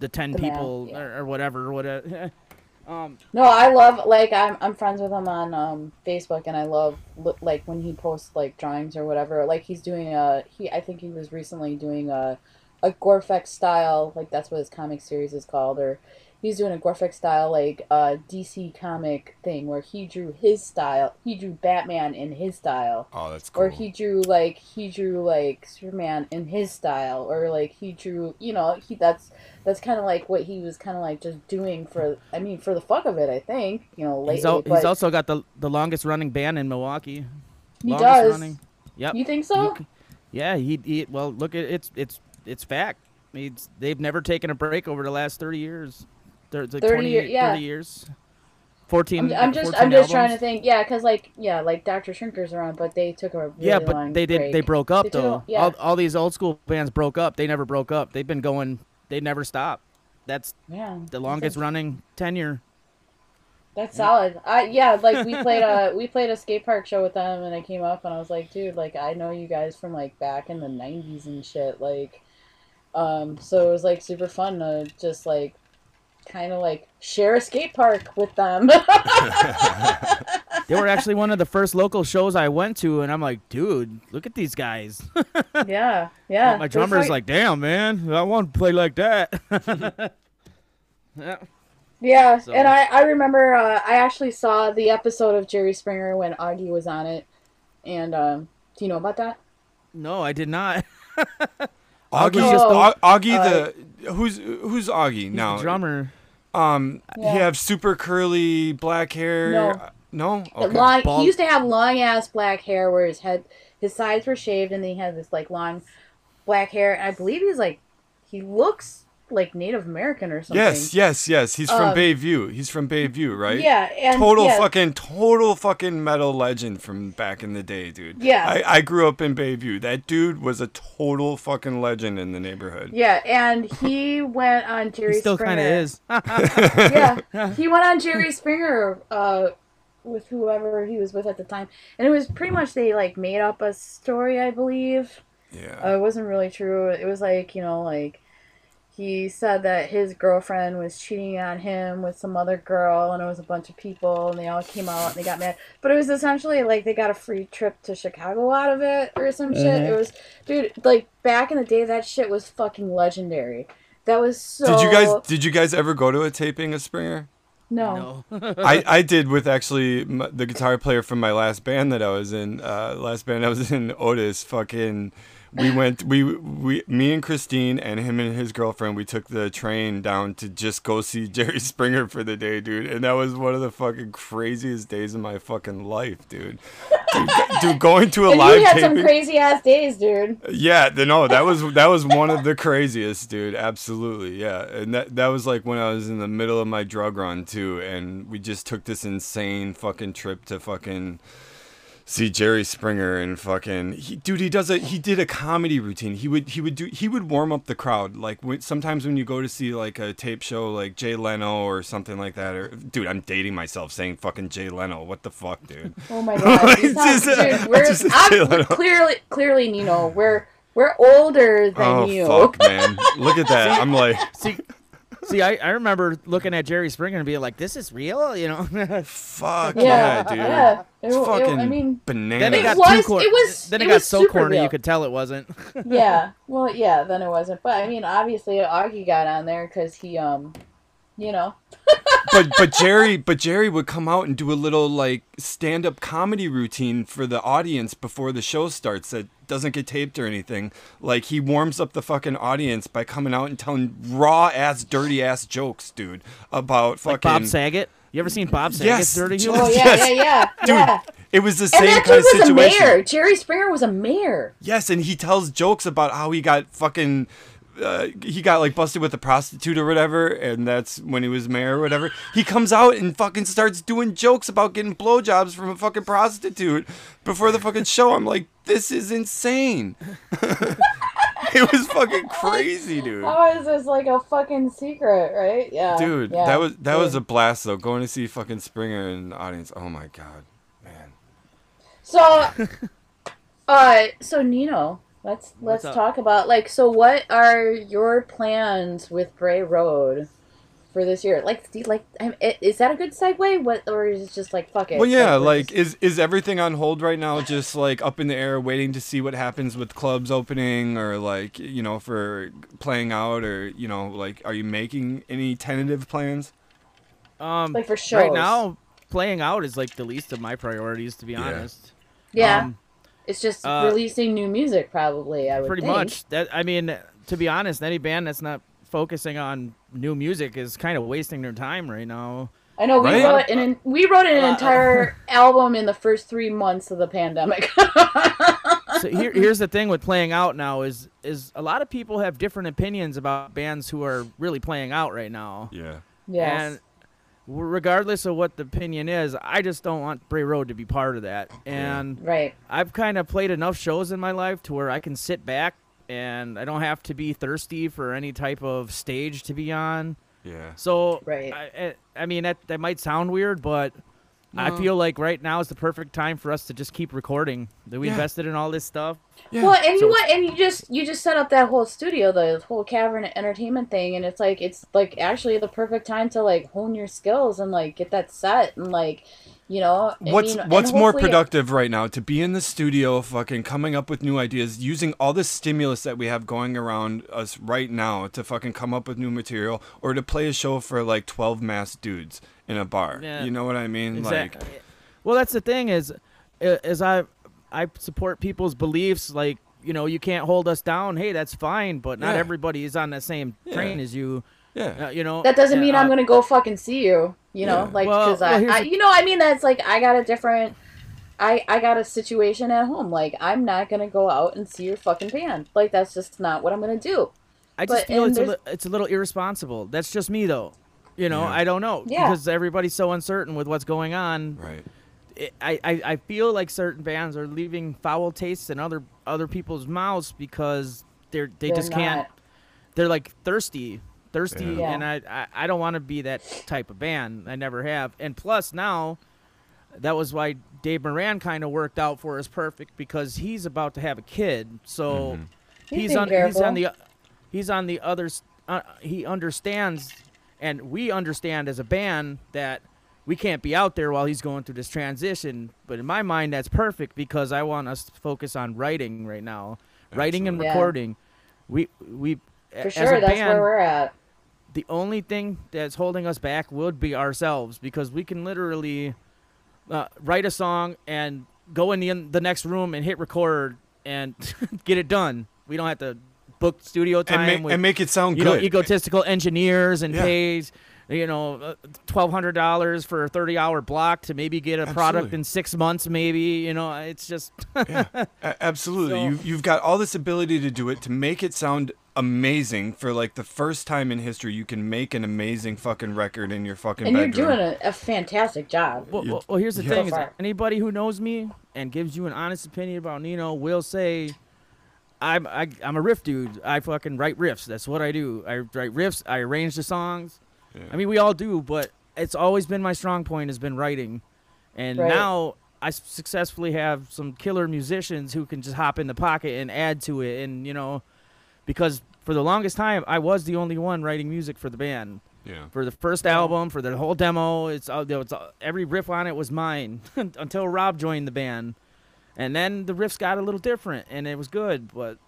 the ten The man, people yeah. or, or whatever. Whatever. um, no, I love like I'm I'm friends with him on um Facebook, and I love like when he posts like drawings or whatever. Like he's doing a he. I think he was recently doing a a Gorefex style like that's what his comic series is called, or he's doing a Gorefex style like uh DC comic thing where he drew his style. He drew Batman in his style. Oh, that's cool. or he drew like he drew like Superman in his style, or like he drew, you know, he that's that's kind of like what he was kind of like just doing for, I mean, for the fuck of it, I think, you know, lately. he's, al- but he's also got the the longest running band in Milwaukee. he longest does. running. Yep. You think so? c- Yeah, he, he well look at it's it's it's fact. It's, they've never taken a break over the last thirty years. Like 30 20, year- yeah. 30 years. 14 I'm, I'm just 14 I'm just trying to think, yeah, because like yeah, like Doctor Shrinker's around, but they took a really Yeah, long but they did break. they broke up They a- though. yeah. All all these old school bands broke up. They never broke up. They've been going they never stop. That's Yeah, the longest running tenure. That's solid. I yeah, like we played a we played a skate park show with them, and I came up and I was like, dude, like I know you guys from like back in the '90s and shit, like, um, so it was like super fun to just like kind of like share a skate park with them. They were actually one of the first local shows I went to and I'm like, dude, look at these guys. yeah, yeah. My They're drummer's fuck- like, damn man, I want to play like that. yeah. yeah, so- and I I remember uh, I actually saw the episode of Jerry Springer when Augie was on it, and um, do you know about that? No, I did not. Augie, was just the- Augie uh, the who's who's Augie He's now? the drummer. Um, Yeah. he have super curly black hair. No. No. Okay. long, Bald- he used to have long ass black hair where his head, his sides were shaved, and then he had this like long black hair. And I believe he's like, he looks like Native American or something. Yes, yes, yes. He's from Um, Bayview. He's from Bayview, right? Yeah, and total yeah, fucking total fucking metal legend from back in the day, dude. Yeah. I, I grew up in Bayview. That dude was a total fucking legend in the neighborhood. Yeah, and he went on Jerry Springer. He still kind of is. yeah, he went on Jerry Springer uh, with whoever he was with at the time, and it was pretty much they like made up a story, I believe. Yeah. Uh, it wasn't really true. It was like, you know, like he said that his girlfriend was cheating on him with some other girl, and it was a bunch of people, and they all came out and they got mad. But it was essentially like they got a free trip to Chicago out of it or some shit. It was, dude, like back in the day, that shit was fucking legendary. That was so. did you guys did you guys ever go to a taping of Springer? No. no. I, I did with actually m- the guitar player from my last band that I was in. Uh, last band I was in, Otis. Fucking, we went we we me and Christine and him and his girlfriend we took the train down to just go see Jerry Springer for the day, dude. And that was one of the fucking craziest days of my fucking life, dude. Dude, dude going to a And live you had some crazy ass days, dude. Yeah, no, that was that was one of the craziest, dude. Absolutely, yeah. And that that was like when I was in the middle of my drug run too, and we just took this insane fucking trip to fucking see Jerry Springer and fucking he, dude. He does a he did a comedy routine. He would he would do he would warm up the crowd like when, sometimes when you go to see like a tape show like Jay Leno or something like that. Or dude, I'm dating myself saying fucking Jay Leno. What the fuck, dude? Oh my god, you sound, Just, dude, we're, just say I'm, clearly, clearly, Nino, we're we're older than oh you. fuck, man! Look at that. I'm like. See, see, I, I remember looking at Jerry Springer and being like, "This is real," you know. Fuck Yeah, yeah, dude. yeah. It's It- it- fucking I mean, bananas. then it It got was- too corny. it was- then it, it got was so super corny you could tell it wasn't. yeah. Well, yeah. Then it wasn't, but I mean, obviously, Augie got on there because he, um, you know, but but Jerry but Jerry would come out and do a little like stand up comedy routine for the audience before the show starts that doesn't get taped or anything. Like he warms up the fucking audience by coming out and telling raw ass dirty ass jokes, dude, about fucking Like Bob Saget. You ever seen Bob Saget's Yes, Dirty just- Humor? oh yeah, Yes. yeah, yeah, Dude, yeah. it was the And same that kind dude of was a situation. mayor. Jerry Springer was a mayor. Yes, and he tells jokes about how he got fucking. Uh, he got like busted with a prostitute or whatever, and that's when he was mayor or whatever. He comes out and fucking starts doing jokes about getting blowjobs from a fucking prostitute before the fucking show. I'm like, this is insane. it was fucking crazy, dude. How is this like a fucking secret, right? Yeah, Dude, yeah, that was that was a blast though. Going to see fucking Springer in the audience. Oh my god, man. So, uh, so Nino, let's let's talk about like, so what are your plans with Bray Road for this year? Like, do you, like, I'm- i- is that a good segue? What, or is it just like fuck it? Well, yeah, we're like just- is is everything on hold right now? Just like up in the air, waiting to see what happens with clubs opening, or like you know for playing out, or you know like are you making any tentative plans? Um, Like for right now, playing out is like the least of my priorities, to be Yeah. honest. yeah, Um, it's just uh, releasing new music, probably. I would pretty think. much. That I mean, to be honest, any band that's not focusing on new music is kind of wasting their time right now. I know we Right? wrote an, an we wrote an Uh, entire album in the first three months of the pandemic. so here, here's the thing with playing out now is is a lot of people have different opinions about bands who are really playing out right now. Yeah. yes. And w- regardless of what the opinion is, I just don't want Bray Road to be part of that. And right. I've kind of played enough shows in my life to where I can sit back and I don't have to be thirsty for any type of stage to be on. Yeah. So Right. I, I- I mean that that might sound weird, but I feel like right now is the perfect time for us to just keep recording. That we Yeah. invested in all this stuff. Yeah. Well, and So- you what? And you just you just set up that whole studio, the whole cavern entertainment thing, and it's like it's like actually the perfect time to like hone your skills and like get that set and like, you know. I What's mean, what's more productive right now to be in the studio fucking coming up with new ideas using all the stimulus that we have going around us right now to fucking come up with new material or to play a show for like 12 masked dudes in a bar. Yeah. You know what I mean? Exact- Like Well, that's the thing is, i- is I I support people's beliefs. Like you know, you can't hold us down. Hey, that's fine, but not Yeah. everybody is on the same train Yeah. as you. Yeah. Uh, you know, That doesn't uh, mean I'm gonna go fucking see you. You know, Yeah. like Well- because well, I, here's I, you know, I mean that's like I got a different. I, I got a situation at home. Like I'm not gonna go out and see your fucking band. Like that's just not what I'm gonna do. I just But- feel it's a, there's- li- it's a little irresponsible. That's just me though. You know, Yeah. I don't know Yeah. because everybody's so uncertain with what's going on. Right. It, I, I I feel like certain bands are leaving foul tastes in other other people's mouths because they're they They're just can't. not. They're like thirsty, thirsty, Yeah. and I, I I don't want to be that type of band. I never have. And plus now, that was why Dave Moran kind of worked out for us perfect because he's about to have a kid. So He's he's on he's on the he's on the other uh, he understands and we understand as a band that we can't be out there while he's going through this transition but in my mind that's perfect because i want us to focus on writing right now writing and Absolutely. Yeah. recording we we For sure, that's band, where we're at. The only thing that's holding us back would be ourselves because we can literally uh, write a song and go in the, the next room and hit record and get it done. We don't have to book studio time and, ma- with and make it sound you know good. egotistical engineers and Yeah. pays you know uh, twelve hundred dollars for a thirty hour block to maybe get a product in six months. Maybe you know it's just A- absolutely. So- you you've got all this ability to do it to make it sound amazing for like the first time in history you can make an amazing fucking record in your fucking And you're doing a, a fantastic job. Well, well, well, here's the yeah. thing: So is anybody who knows me and gives you an honest opinion about Nino will say, "I'm I, I'm a riff dude. I fucking write riffs. That's what I do. I write riffs. I arrange the songs. I mean, we all do, but it's always been my strong point has been writing, and Right. now I successfully have some killer musicians who can just hop in the pocket and add to it, and you know, because for the longest time I was the only one writing music for the band yeah. for the first album, for the whole demo. It's, all it's all- every riff on it was mine until Rob joined the band, and then the riffs got a little different, and it was good. But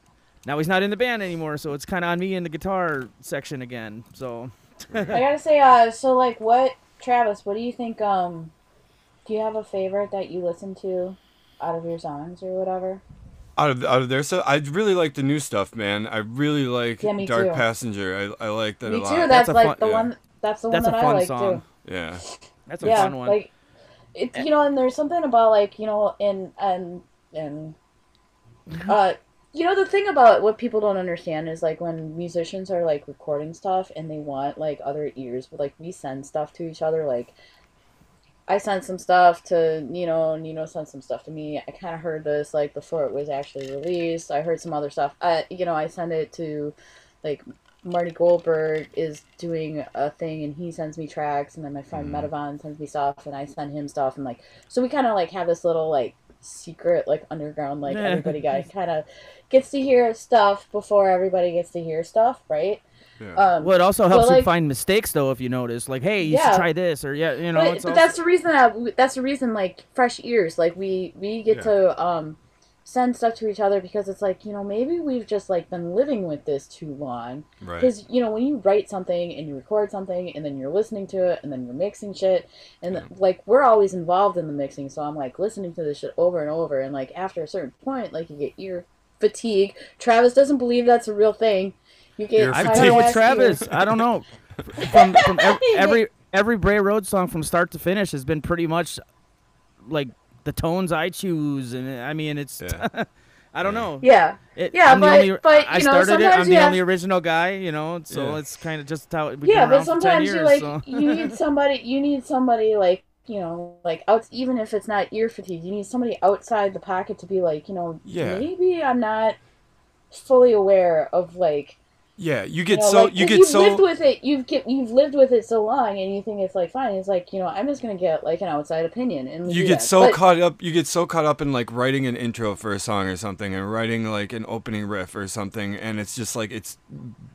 now he's not in the band anymore, so it's kind of on me in the guitar section again. So I gotta say, uh, so like, what, Travis? What do you think? Um, do you have a favorite that you listen to out of your songs or whatever? Out of out of there, so I really like the new stuff, man. I really like Yeah, Dark too. Passenger. I, I like that Me a lot. too. That's, That's like fun- the yeah. one. That's the one that's a that I fun like song. too. yeah. That's a yeah, fun one. like it. You know, and there's something about like you know, and and and uh, you know, the thing about what people don't understand is like when musicians are like recording stuff and they want like other ears, but like we send stuff to each other, like. I sent some stuff to Nino, Nino sent some stuff to me. I kind of heard this like before it was actually released. I heard some other stuff. Uh, you know, I sent it to like Marty Goldberg is doing a thing and he sends me tracks and then my friend. Metavon sends me stuff and I send him stuff and like so we kind of like have this little like secret like underground like Yeah. everybody guy kind of gets to hear stuff before everybody gets to hear stuff right Yeah. um well, it also Well, helps you like- find mistakes, though. If you notice, like, hey, you Yeah. should try this, or yeah, you know, but, it's but also, that's the reason that that's the reason like fresh ears like we we get Yeah. to um send stuff to each other because it's like you know maybe we've just like been living with this too long right. because you know when you write something and you record something and then you're listening to it and then you're mixing shit and Yeah. like we're always involved in the mixing so i'm like listening to this shit over and over and like after a certain point like you get ear fatigue travis doesn't believe that's a real thing you get I fatigue. play with tired-ass Travis. ears. I don't know. From, from ev- every every Bray Road song from start to finish has been pretty much like the tones I choose, and I mean it's. Yeah. I don't know. yeah It, Yeah, I'm but- only, but, I know, started it. I'm the have- only original guy, you know. So Yeah. it's kind of just how. We've yeah been but around for 10 sometimes you like so. you need somebody you need somebody like you know like out even if it's not ear fatigue you need somebody outside the pocket to be like you know Yeah. maybe i'm not fully aware of like yeah, you you get know, so like, you get you've so lived with it you've get you've lived with it so long and you think it's like fine it's like you know i'm just gonna get like an outside opinion and you get that. so But- caught up you get so caught up in like writing an intro for a song or something and writing like an opening riff or something and it's just like it's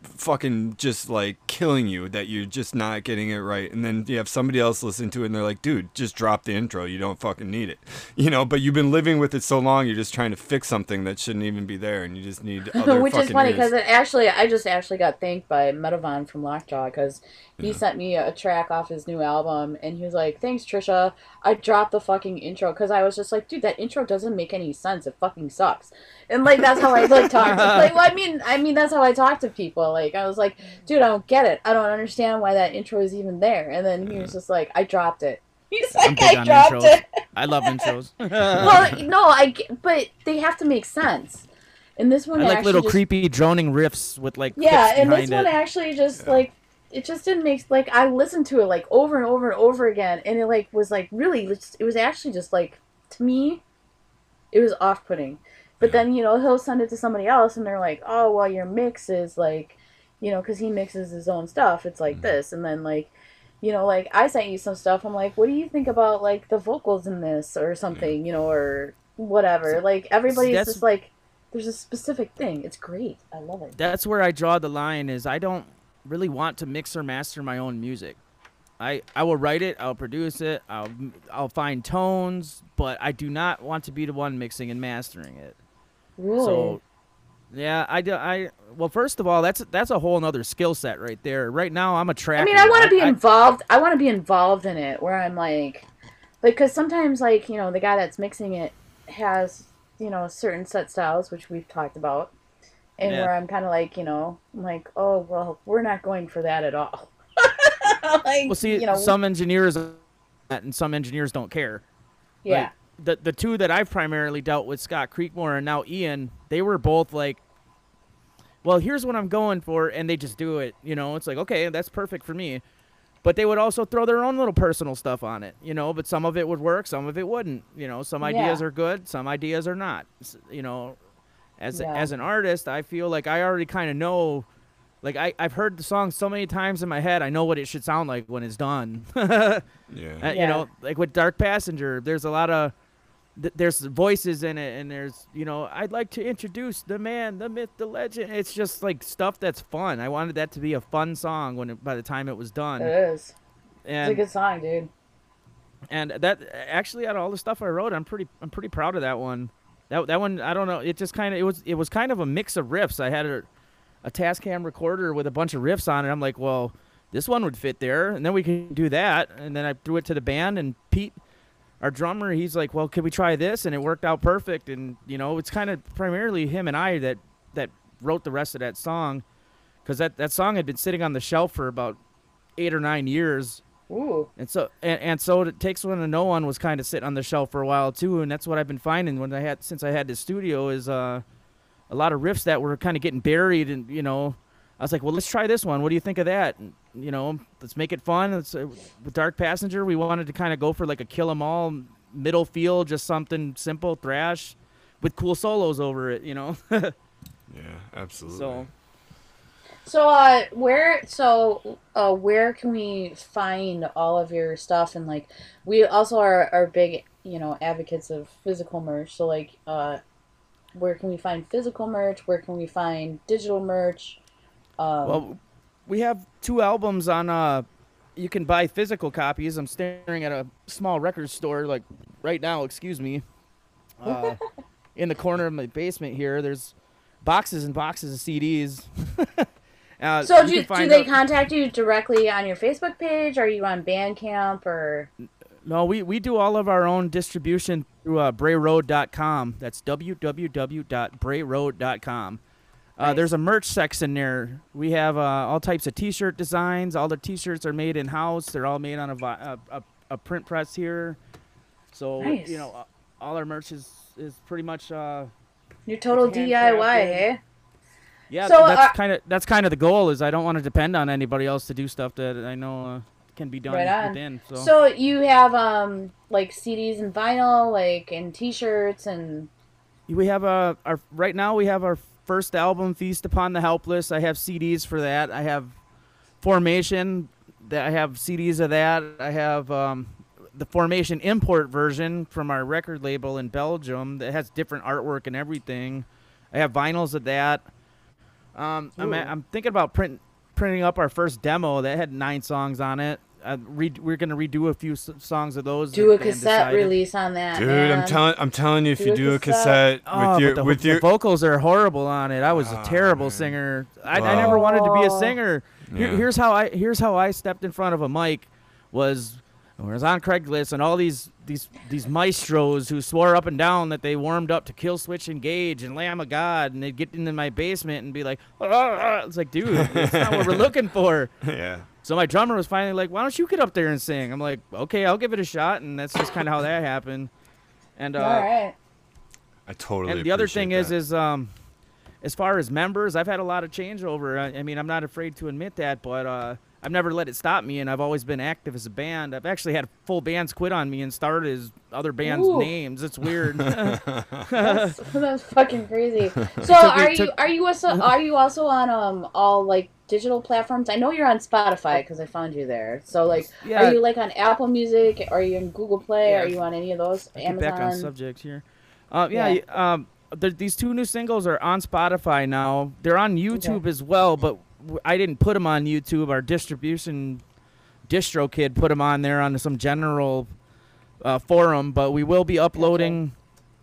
fucking just like killing you that you're just not getting it right and then you have somebody else listen to it and they're like dude just drop the intro. You don't fucking need it. You know but you've been living with it so long you're just trying to fix something that shouldn't even be there and you just need other which is funny because it actually I just actually got thanked by Metavon from Lockjaw because he Yeah. sent me a track off his new album and he was like, "Thanks, Trisha. I dropped the fucking intro because I was just like, dude, that intro doesn't make any sense. It fucking sucks." And like that's how I like talk. like, well, I mean, I mean that's how I talk to people. Like I was like, dude, I don't get it. I don't understand why that intro is even there. And then he was just like, I dropped it. He's I'm like, big I on dropped intros. it. I love intros. well, no, I but they have to make sense. And this one I like little just creepy droning riffs with like yeah, and this behind one actually just like it just didn't make like I listened to it like over and over and over again, and it like was like really it was actually just like to me, it was off putting. But then you know he'll send it to somebody else, and they're like, oh well, your mix is like, you know, because he mixes his own stuff. It's like Mm-hmm. this, and then like. You know, like I sent you some stuff. I'm like, what do you think about like the vocals in this or something? You know, or whatever. Like everybody's that's- just like, there's a specific thing. It's great. I love it. That's where I draw the line. Is I don't really want to mix or master my own music. I, I will write it, I'll produce it, I'll I'll find tones, but I do not want to be the one mixing and mastering it. Really. So, yeah, I do. I well, first of all, that's that's a whole nother skill set right there. Right now, I'm a tracker. I mean, I want to be I- involved. I want to be involved in it, where I'm like, like, because sometimes, like, you know, the guy that's mixing it has you know certain set styles, which we've talked about, and Yeah. where I'm kind of like, you know, I'm like, oh well, we're not going for that at all. like, Well, see, you know, some engineers that and some engineers don't care. yeah, Like, the the two that I've primarily dealt with, Scott Creekmore and now Ian, they were both like, "Well, here's what I'm going for," and they just do it. You know, it's like, okay, that's perfect for me. But they would also throw their own little personal stuff on it, you know. But some of it would work, some of it wouldn't. You know, some ideas Yeah. are good, some ideas are not. You know, as Yeah. as an artist, I feel like I already kind of know. Like I, I've heard the song so many times in my head, I know what it should sound like when it's done. Yeah. Uh, Yeah. You know, like with Dark Passenger, there's a lot of th- there's voices in it, and there's you know, I'd like to introduce the man, the myth, the legend. It's just like stuff that's fun. I wanted that to be a fun song when it, by the time it was done, it is. It's a good song, dude. and that actually out of all the stuff I wrote, I'm pretty I'm pretty proud of that one. That that one I don't know. It just kind of it was it was kind of a mix of riffs. I had a a Tascam recorder with a bunch of riffs on it. I'm like, well, this one would fit there, and then we can do that. And then I threw it to the band, and Pete, our drummer, he's like, well, could we try this? And it worked out perfect. And you know, it's kind of primarily him and I that that wrote the rest of that song, because that that song had been sitting on the shelf for about eight or nine years. Ooh, And so and, and so it takes one to know one was kind of sitting on the shelf for a while too, and that's what I've been finding when I had since I had this studio is uh, a lot of riffs that were kind of getting buried, and you know, I was like, well, let's try this one. What do you think of that? And, you know, let's make it fun. Let's, uh, with Dark Passenger, we wanted to kind of go for like a kill 'em all middle feel, just something simple thrash with cool solos over it. You know, Yeah. Absolutely. so. So uh where so uh where can we find all of your stuff and like we also are are big, you know, advocates of physical merch. So like uh where can we find physical merch? Where can we find digital merch? Um Well, we have two albums on. Uh, you can buy physical copies. I'm staring at a small record store, like right now. Excuse me. Uh, in the corner of my basement here, there's boxes and boxes of CDs. uh, so you do, do they out- contact you directly on your Facebook page? Are you on Bandcamp or No, we, we do all of our own distribution through uh, brayroad.com. That's www.brayroad.com. Uh. There's a merch section there. We have uh, all types of T-shirt designs. All the T-shirts are made in house. They're all made on a, vi- a, a, a print press here. So Nice. you know, uh, all our merch is, is pretty much uh, your total DIY, hey? yeah. So, that's uh, kind of that's kind of the goal. Is I don't want to depend on anybody else to do stuff that I know uh, can be done Right within. So. So you have um like CDs and vinyl, like and T-shirts and We have a our right now we have our first album Feast Upon the Helpless. I have CDs for that. I have Formation that I have CDs of that. I have um, the Formation import version from our record label in Belgium that has different artwork and everything. I have vinyls of that. Um, I'm, I'm thinking about print, printing up our first demo that had nine songs on it. Uh, re- we're gonna redo a few s- songs of those. do a cassette decided. release on that. Dude, man. I'm telling I'm telling you, if Do you a do a cassette. cassette Oh, with your the, with the your vocals are horrible on it. I was a Ah, terrible man. singer. I, I never wanted to be a Oh. singer. Here, Yeah. here's how I here's how I stepped in front of a mic was when I was on Craigslist and all these these these maestros who swore up and down that they warmed up to Killswitch Engage and Lamb of God and they'd get into my basement and be like, "Ah, ah." it's like, dude, that's not what we're looking for. yeah. So my drummer was finally like, "Why don't you get up there and sing?" I'm like, "Okay, I'll give it a shot," and that's just kind of how that happened. And uh, All right. I totally. and the other appreciate thing is, that. is um, as far as members, I've had a lot of changeover. I, I mean, I'm not afraid to admit that, but uh, I've never let it stop me, and I've always been active as a band. I've actually had full bands quit on me and started as other bands' Ooh. names. It's weird. That's, that's fucking crazy. So took me- are you took- are you also are you also on um all like digital platforms? I know you're on Spotify because I found you there. So like, yeah, are you like on Apple Music? Are you in Google Play? Yeah. Are you on any of those? Get back on subject here. Uh, yeah, Yeah. um, these two new singles are on Spotify now. They're on YouTube as well, but w- I didn't put them on YouTube. Our distribution DistroKid put them on there on some general uh, forum. But we will be uploading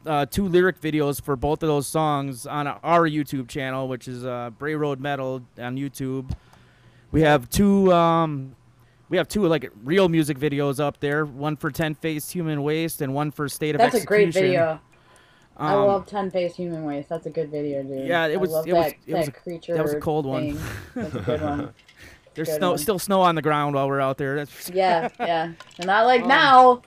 uh, two lyric videos for both of those songs on our YouTube channel, which is uh, Bray Road Metal on YouTube. We have two. Um, we have two like real music videos up there. One for Ten Faced Human Waste and one for State of That's a great Execution. Video. I Um, love Ten Face Human Waste. That's a good video, dude. Yeah, it was- it was- that, it was a- creature. that was a cold one. That's a good one. There's Good snow, one. still snow on the ground while we're out there. That's yeah, yeah, and not like Um, now,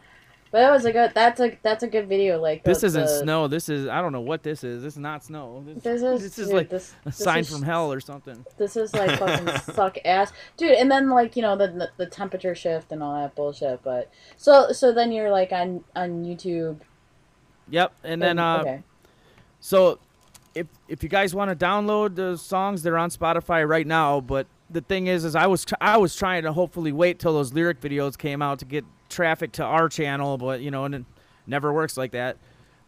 but it was a good. That's a that's a good video. Like this the- isn't the- snow. This is I don't know what this is. This is not snow. This, This is this is dude, like this, a sign is- from hell or something. This is like fucking suck ass, dude. And then like you know the, the the temperature shift and all that bullshit. But so so then you're like on on YouTube. Yep, and then uh, okay. So, if if you guys want to download the songs, they're on Spotify right now. But the thing is, is I was I was trying to hopefully wait till those lyric videos came out to get traffic to our channel, but you know, and it never works like that.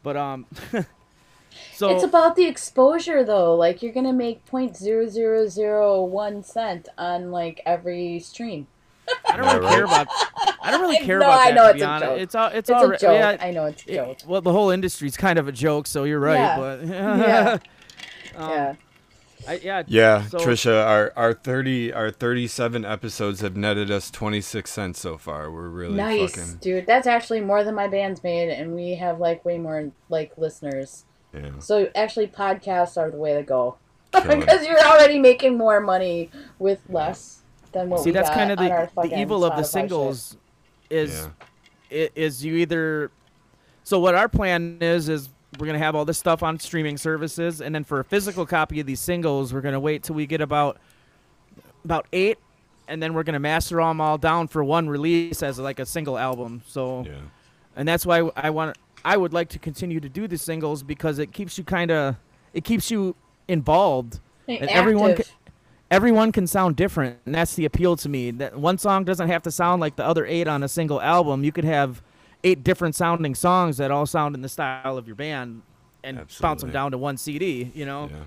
But um, so it's about the exposure though. Like you're gonna make point zero zero zero one cent on like every stream. I don't really right. care about I don't really I care know, about I know, to it's be a honest. joke. It's all it's, It's all a joke. yeah, I know it's a it- joke. well, the whole industry's kind of a joke, so you're right. Yeah. But Yeah. um, yeah. I, yeah, Yeah, So- Trisha, our our thirty our thirty seven episodes have netted us twenty six cents so far. We're really Nice, fucking dude. That's actually more than my band's made, and we have like way more like listeners. yeah. So actually, podcasts are the way to go because you're already making more money with less than what See, we that's got kind of the, the evil of the singles is Yeah. is you either so what our plan is is we're gonna have all this stuff on streaming services and then for a physical copy of these singles we're gonna wait till we get about about eight and then we're gonna master them all down for one release as like a single album so Yeah. and that's why I want I would like to continue to do the singles because it keeps you kind of it keeps you involved Hey, and everyone active. Can, everyone can sound different and that's the appeal to me that one song doesn't have to sound like the other eight on a single album you could have eight different sounding songs that all sound in the style of your band and bounce them down to one cd you know Yeah.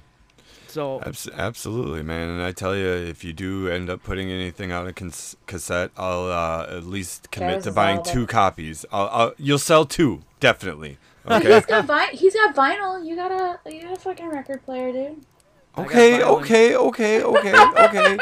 so absolutely, man. And I tell you, if you do end up putting anything on a cons- cassette, I'll uh, at least commit to buying all two copies. I'll, I'll, you'll sell two, definitely. Okay. he's got vi- he's got vinyl. You got a you got a fucking record player, dude. I okay, okay, okay, okay, okay.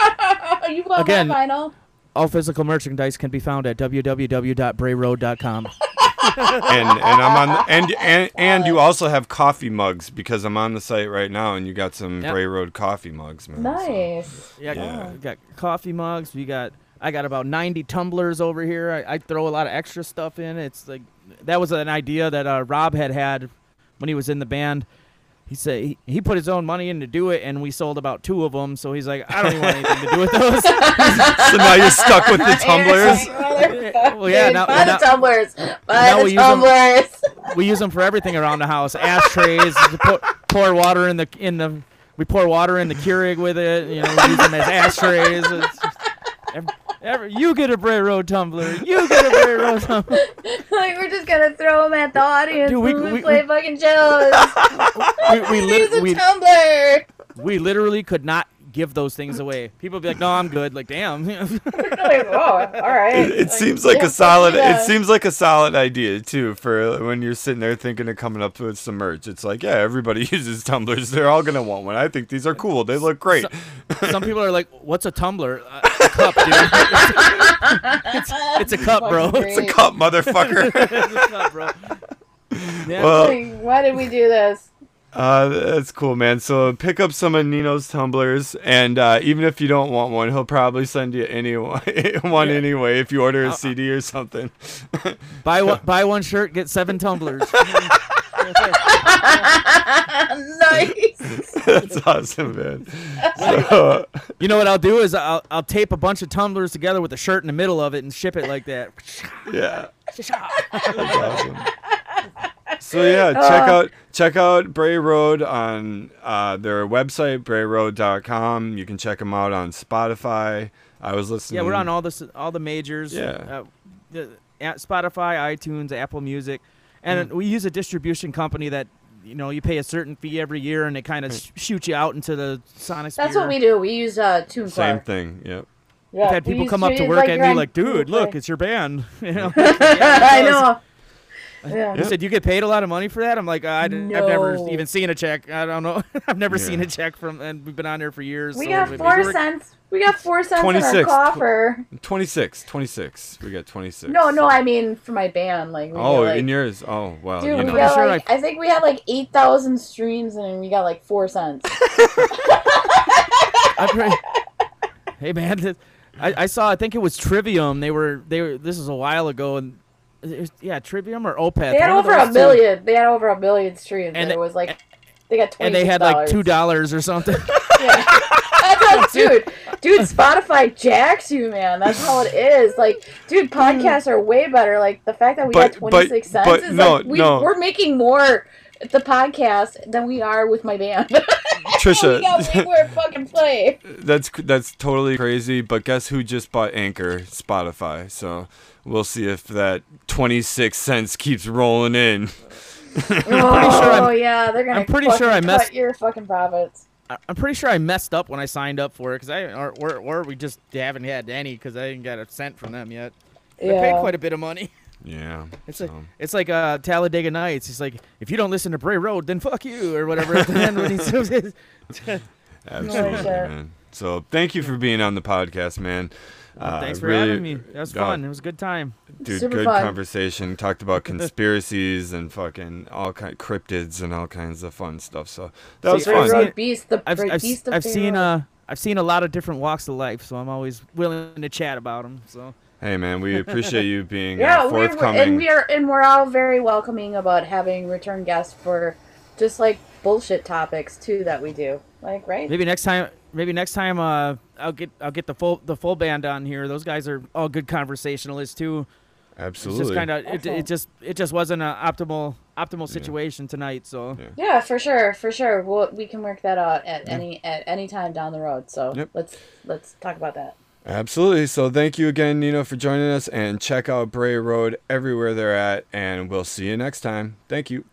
you bought Again- my vinyl. all physical merchandise can be found at www.brayroad.com and and I'm on the, and and and you also have coffee mugs because I'm on the site right now, and you got some Yep. Bray Road coffee mugs, man. so- Nice. yeah, Yeah. we got coffee mugs we got i got about 90 tumblers over here I, I throw a lot of extra stuff in it's like that was an idea that uh, rob had had when he was in the band he said he, he put his own money in to do it and we sold about two of them so he's like i don't even want anything to do with those so now you're stuck with the tumblers. well yeah now, Buy now the tumblers. now Buy we the use 'em- tumblers. we use them for everything around the house ashtrays pour, pour water in the in the we pour water in the Keurig with it you know we use them as ashtrays It's just- every, every, you get a Bray Road tumbler you get a Bray Road tumbler like we're just gonna throw them at the audience Dude, we- when we, we- play we- fucking shows. we, we, Use a we, tumbler. we literally could not give those things away people be like no I'm good like damn like, oh, all right. It, it seems like yeah, a solid. yeah. It seems like a solid idea too for when you're sitting there thinking of coming up with some merch. It's like, yeah, everybody uses tumblers. They're all gonna want one. I think these are cool. They look great. some people are like what's a tumbler uh, a cup dude it's, it's a cup bro Fucking It's a cup, motherfucker. it's a cup bro yeah. well, why did we do this? Uh, that's cool, man. So pick up some of Nino's tumblers, and uh, even if you don't want one, he'll probably send you any one one Yeah. anyway if you order a I'll- CD or something. Buy one, buy one shirt, get seven tumblers. Nice. that's awesome, man. So, You know what I'll do is I'll, I'll tape a bunch of tumblers together with a shirt in the middle of it and ship it like that. yeah, that's awesome. So yeah, check out check out Bray Road on uh, their website brayroad.com. You can check them out on Spotify. I was listening. Yeah, we're on all the all the majors. Yeah. Uh, the, at Spotify, iTunes, Apple Music, and Mm. we use a distribution company that you know you pay a certain fee every year and it kind of sh- shoot you out into the sonic. That's what we do. We use uh, TuneCore. Same thing. Yep. Yeah, I've had people come up to work you're and like, "Dude, look, it's your band." You know. I know. Yeah. He said, "You get paid a lot of money for that." I'm like, I, have never even seen a check. I don't know. I've never seen a check from, and we've been on there for years. We so got four we're- cents. We got four cents in our 26. coffer. 26, 26. We got 26. No, no, I mean for my band. Like, we Oh, like, in yours. Oh, wow. dude, you we know. got Sure, like I think we had like eight thousand streams and we got like four cents. I'm pretty- hey man, I, I saw. I think it was Trivium. They were they were. This is a while ago, and it was- yeah, Trivium or Opeth. They had one over a those two. million. They had over a million streams, and, And it was like they got twenty. and they had like two dollars or something. Yeah. That's dude. Dude, Spotify jacks you, man. That's how it is. Like, dude, mm. podcasts are way better. Like the fact that we But- got twenty six cents but is no, like we, no. we're making more at the podcast than we are with my band. we Trisha, got way more fucking play. that's that's totally crazy. But guess who just bought Anchor? Spotify. So we'll see if that 26 cents keeps rolling in. oh sure I'm- yeah, they're gonna. I'm pretty sure I messed- cut your fucking profits. I- I'm pretty sure I messed up when I signed up for it because I or, or or we just haven't had any because I didn't get a cent from them yet. I paid quite a bit of money. Yeah. It's like so. it's like uh, Talladega Nights. It's like if you don't listen to Bray Road, then fuck you or whatever. at the end when he- Absolutely, man. So thank you for being on the podcast, man. Uh, Thanks for really- having me. That was uh, fun. It was a good time. Dude, Super good fun. conversation. Talked about conspiracies and fucking all kind cryptids and all kinds of fun stuff. So that was See, Bray I've fun. seen- Beast, the I've, I've, Beast of I've seen uh I've seen a lot of different walks of life, so I'm always willing to chat about them. So Hey, man, we appreciate you being Yeah, uh, we we're, and we are, and we're all very welcoming about having return guests for just like bullshit topics too that we do. Like, right? maybe next time, maybe next time, uh, I'll get I'll get the full the full band on here. Those guys are all good conversationalists too. Absolutely. It's just kind of it, it just it just wasn't an optimal optimal situation tonight. So Yeah. Yeah, for sure, for sure. We'll, we can work that out at any at any time down the road. So Yep. let's let's talk about that. Absolutely. So thank you again, Nino, for joining us. And check out Bray Road everywhere they're at. And we'll see you next time. Thank you.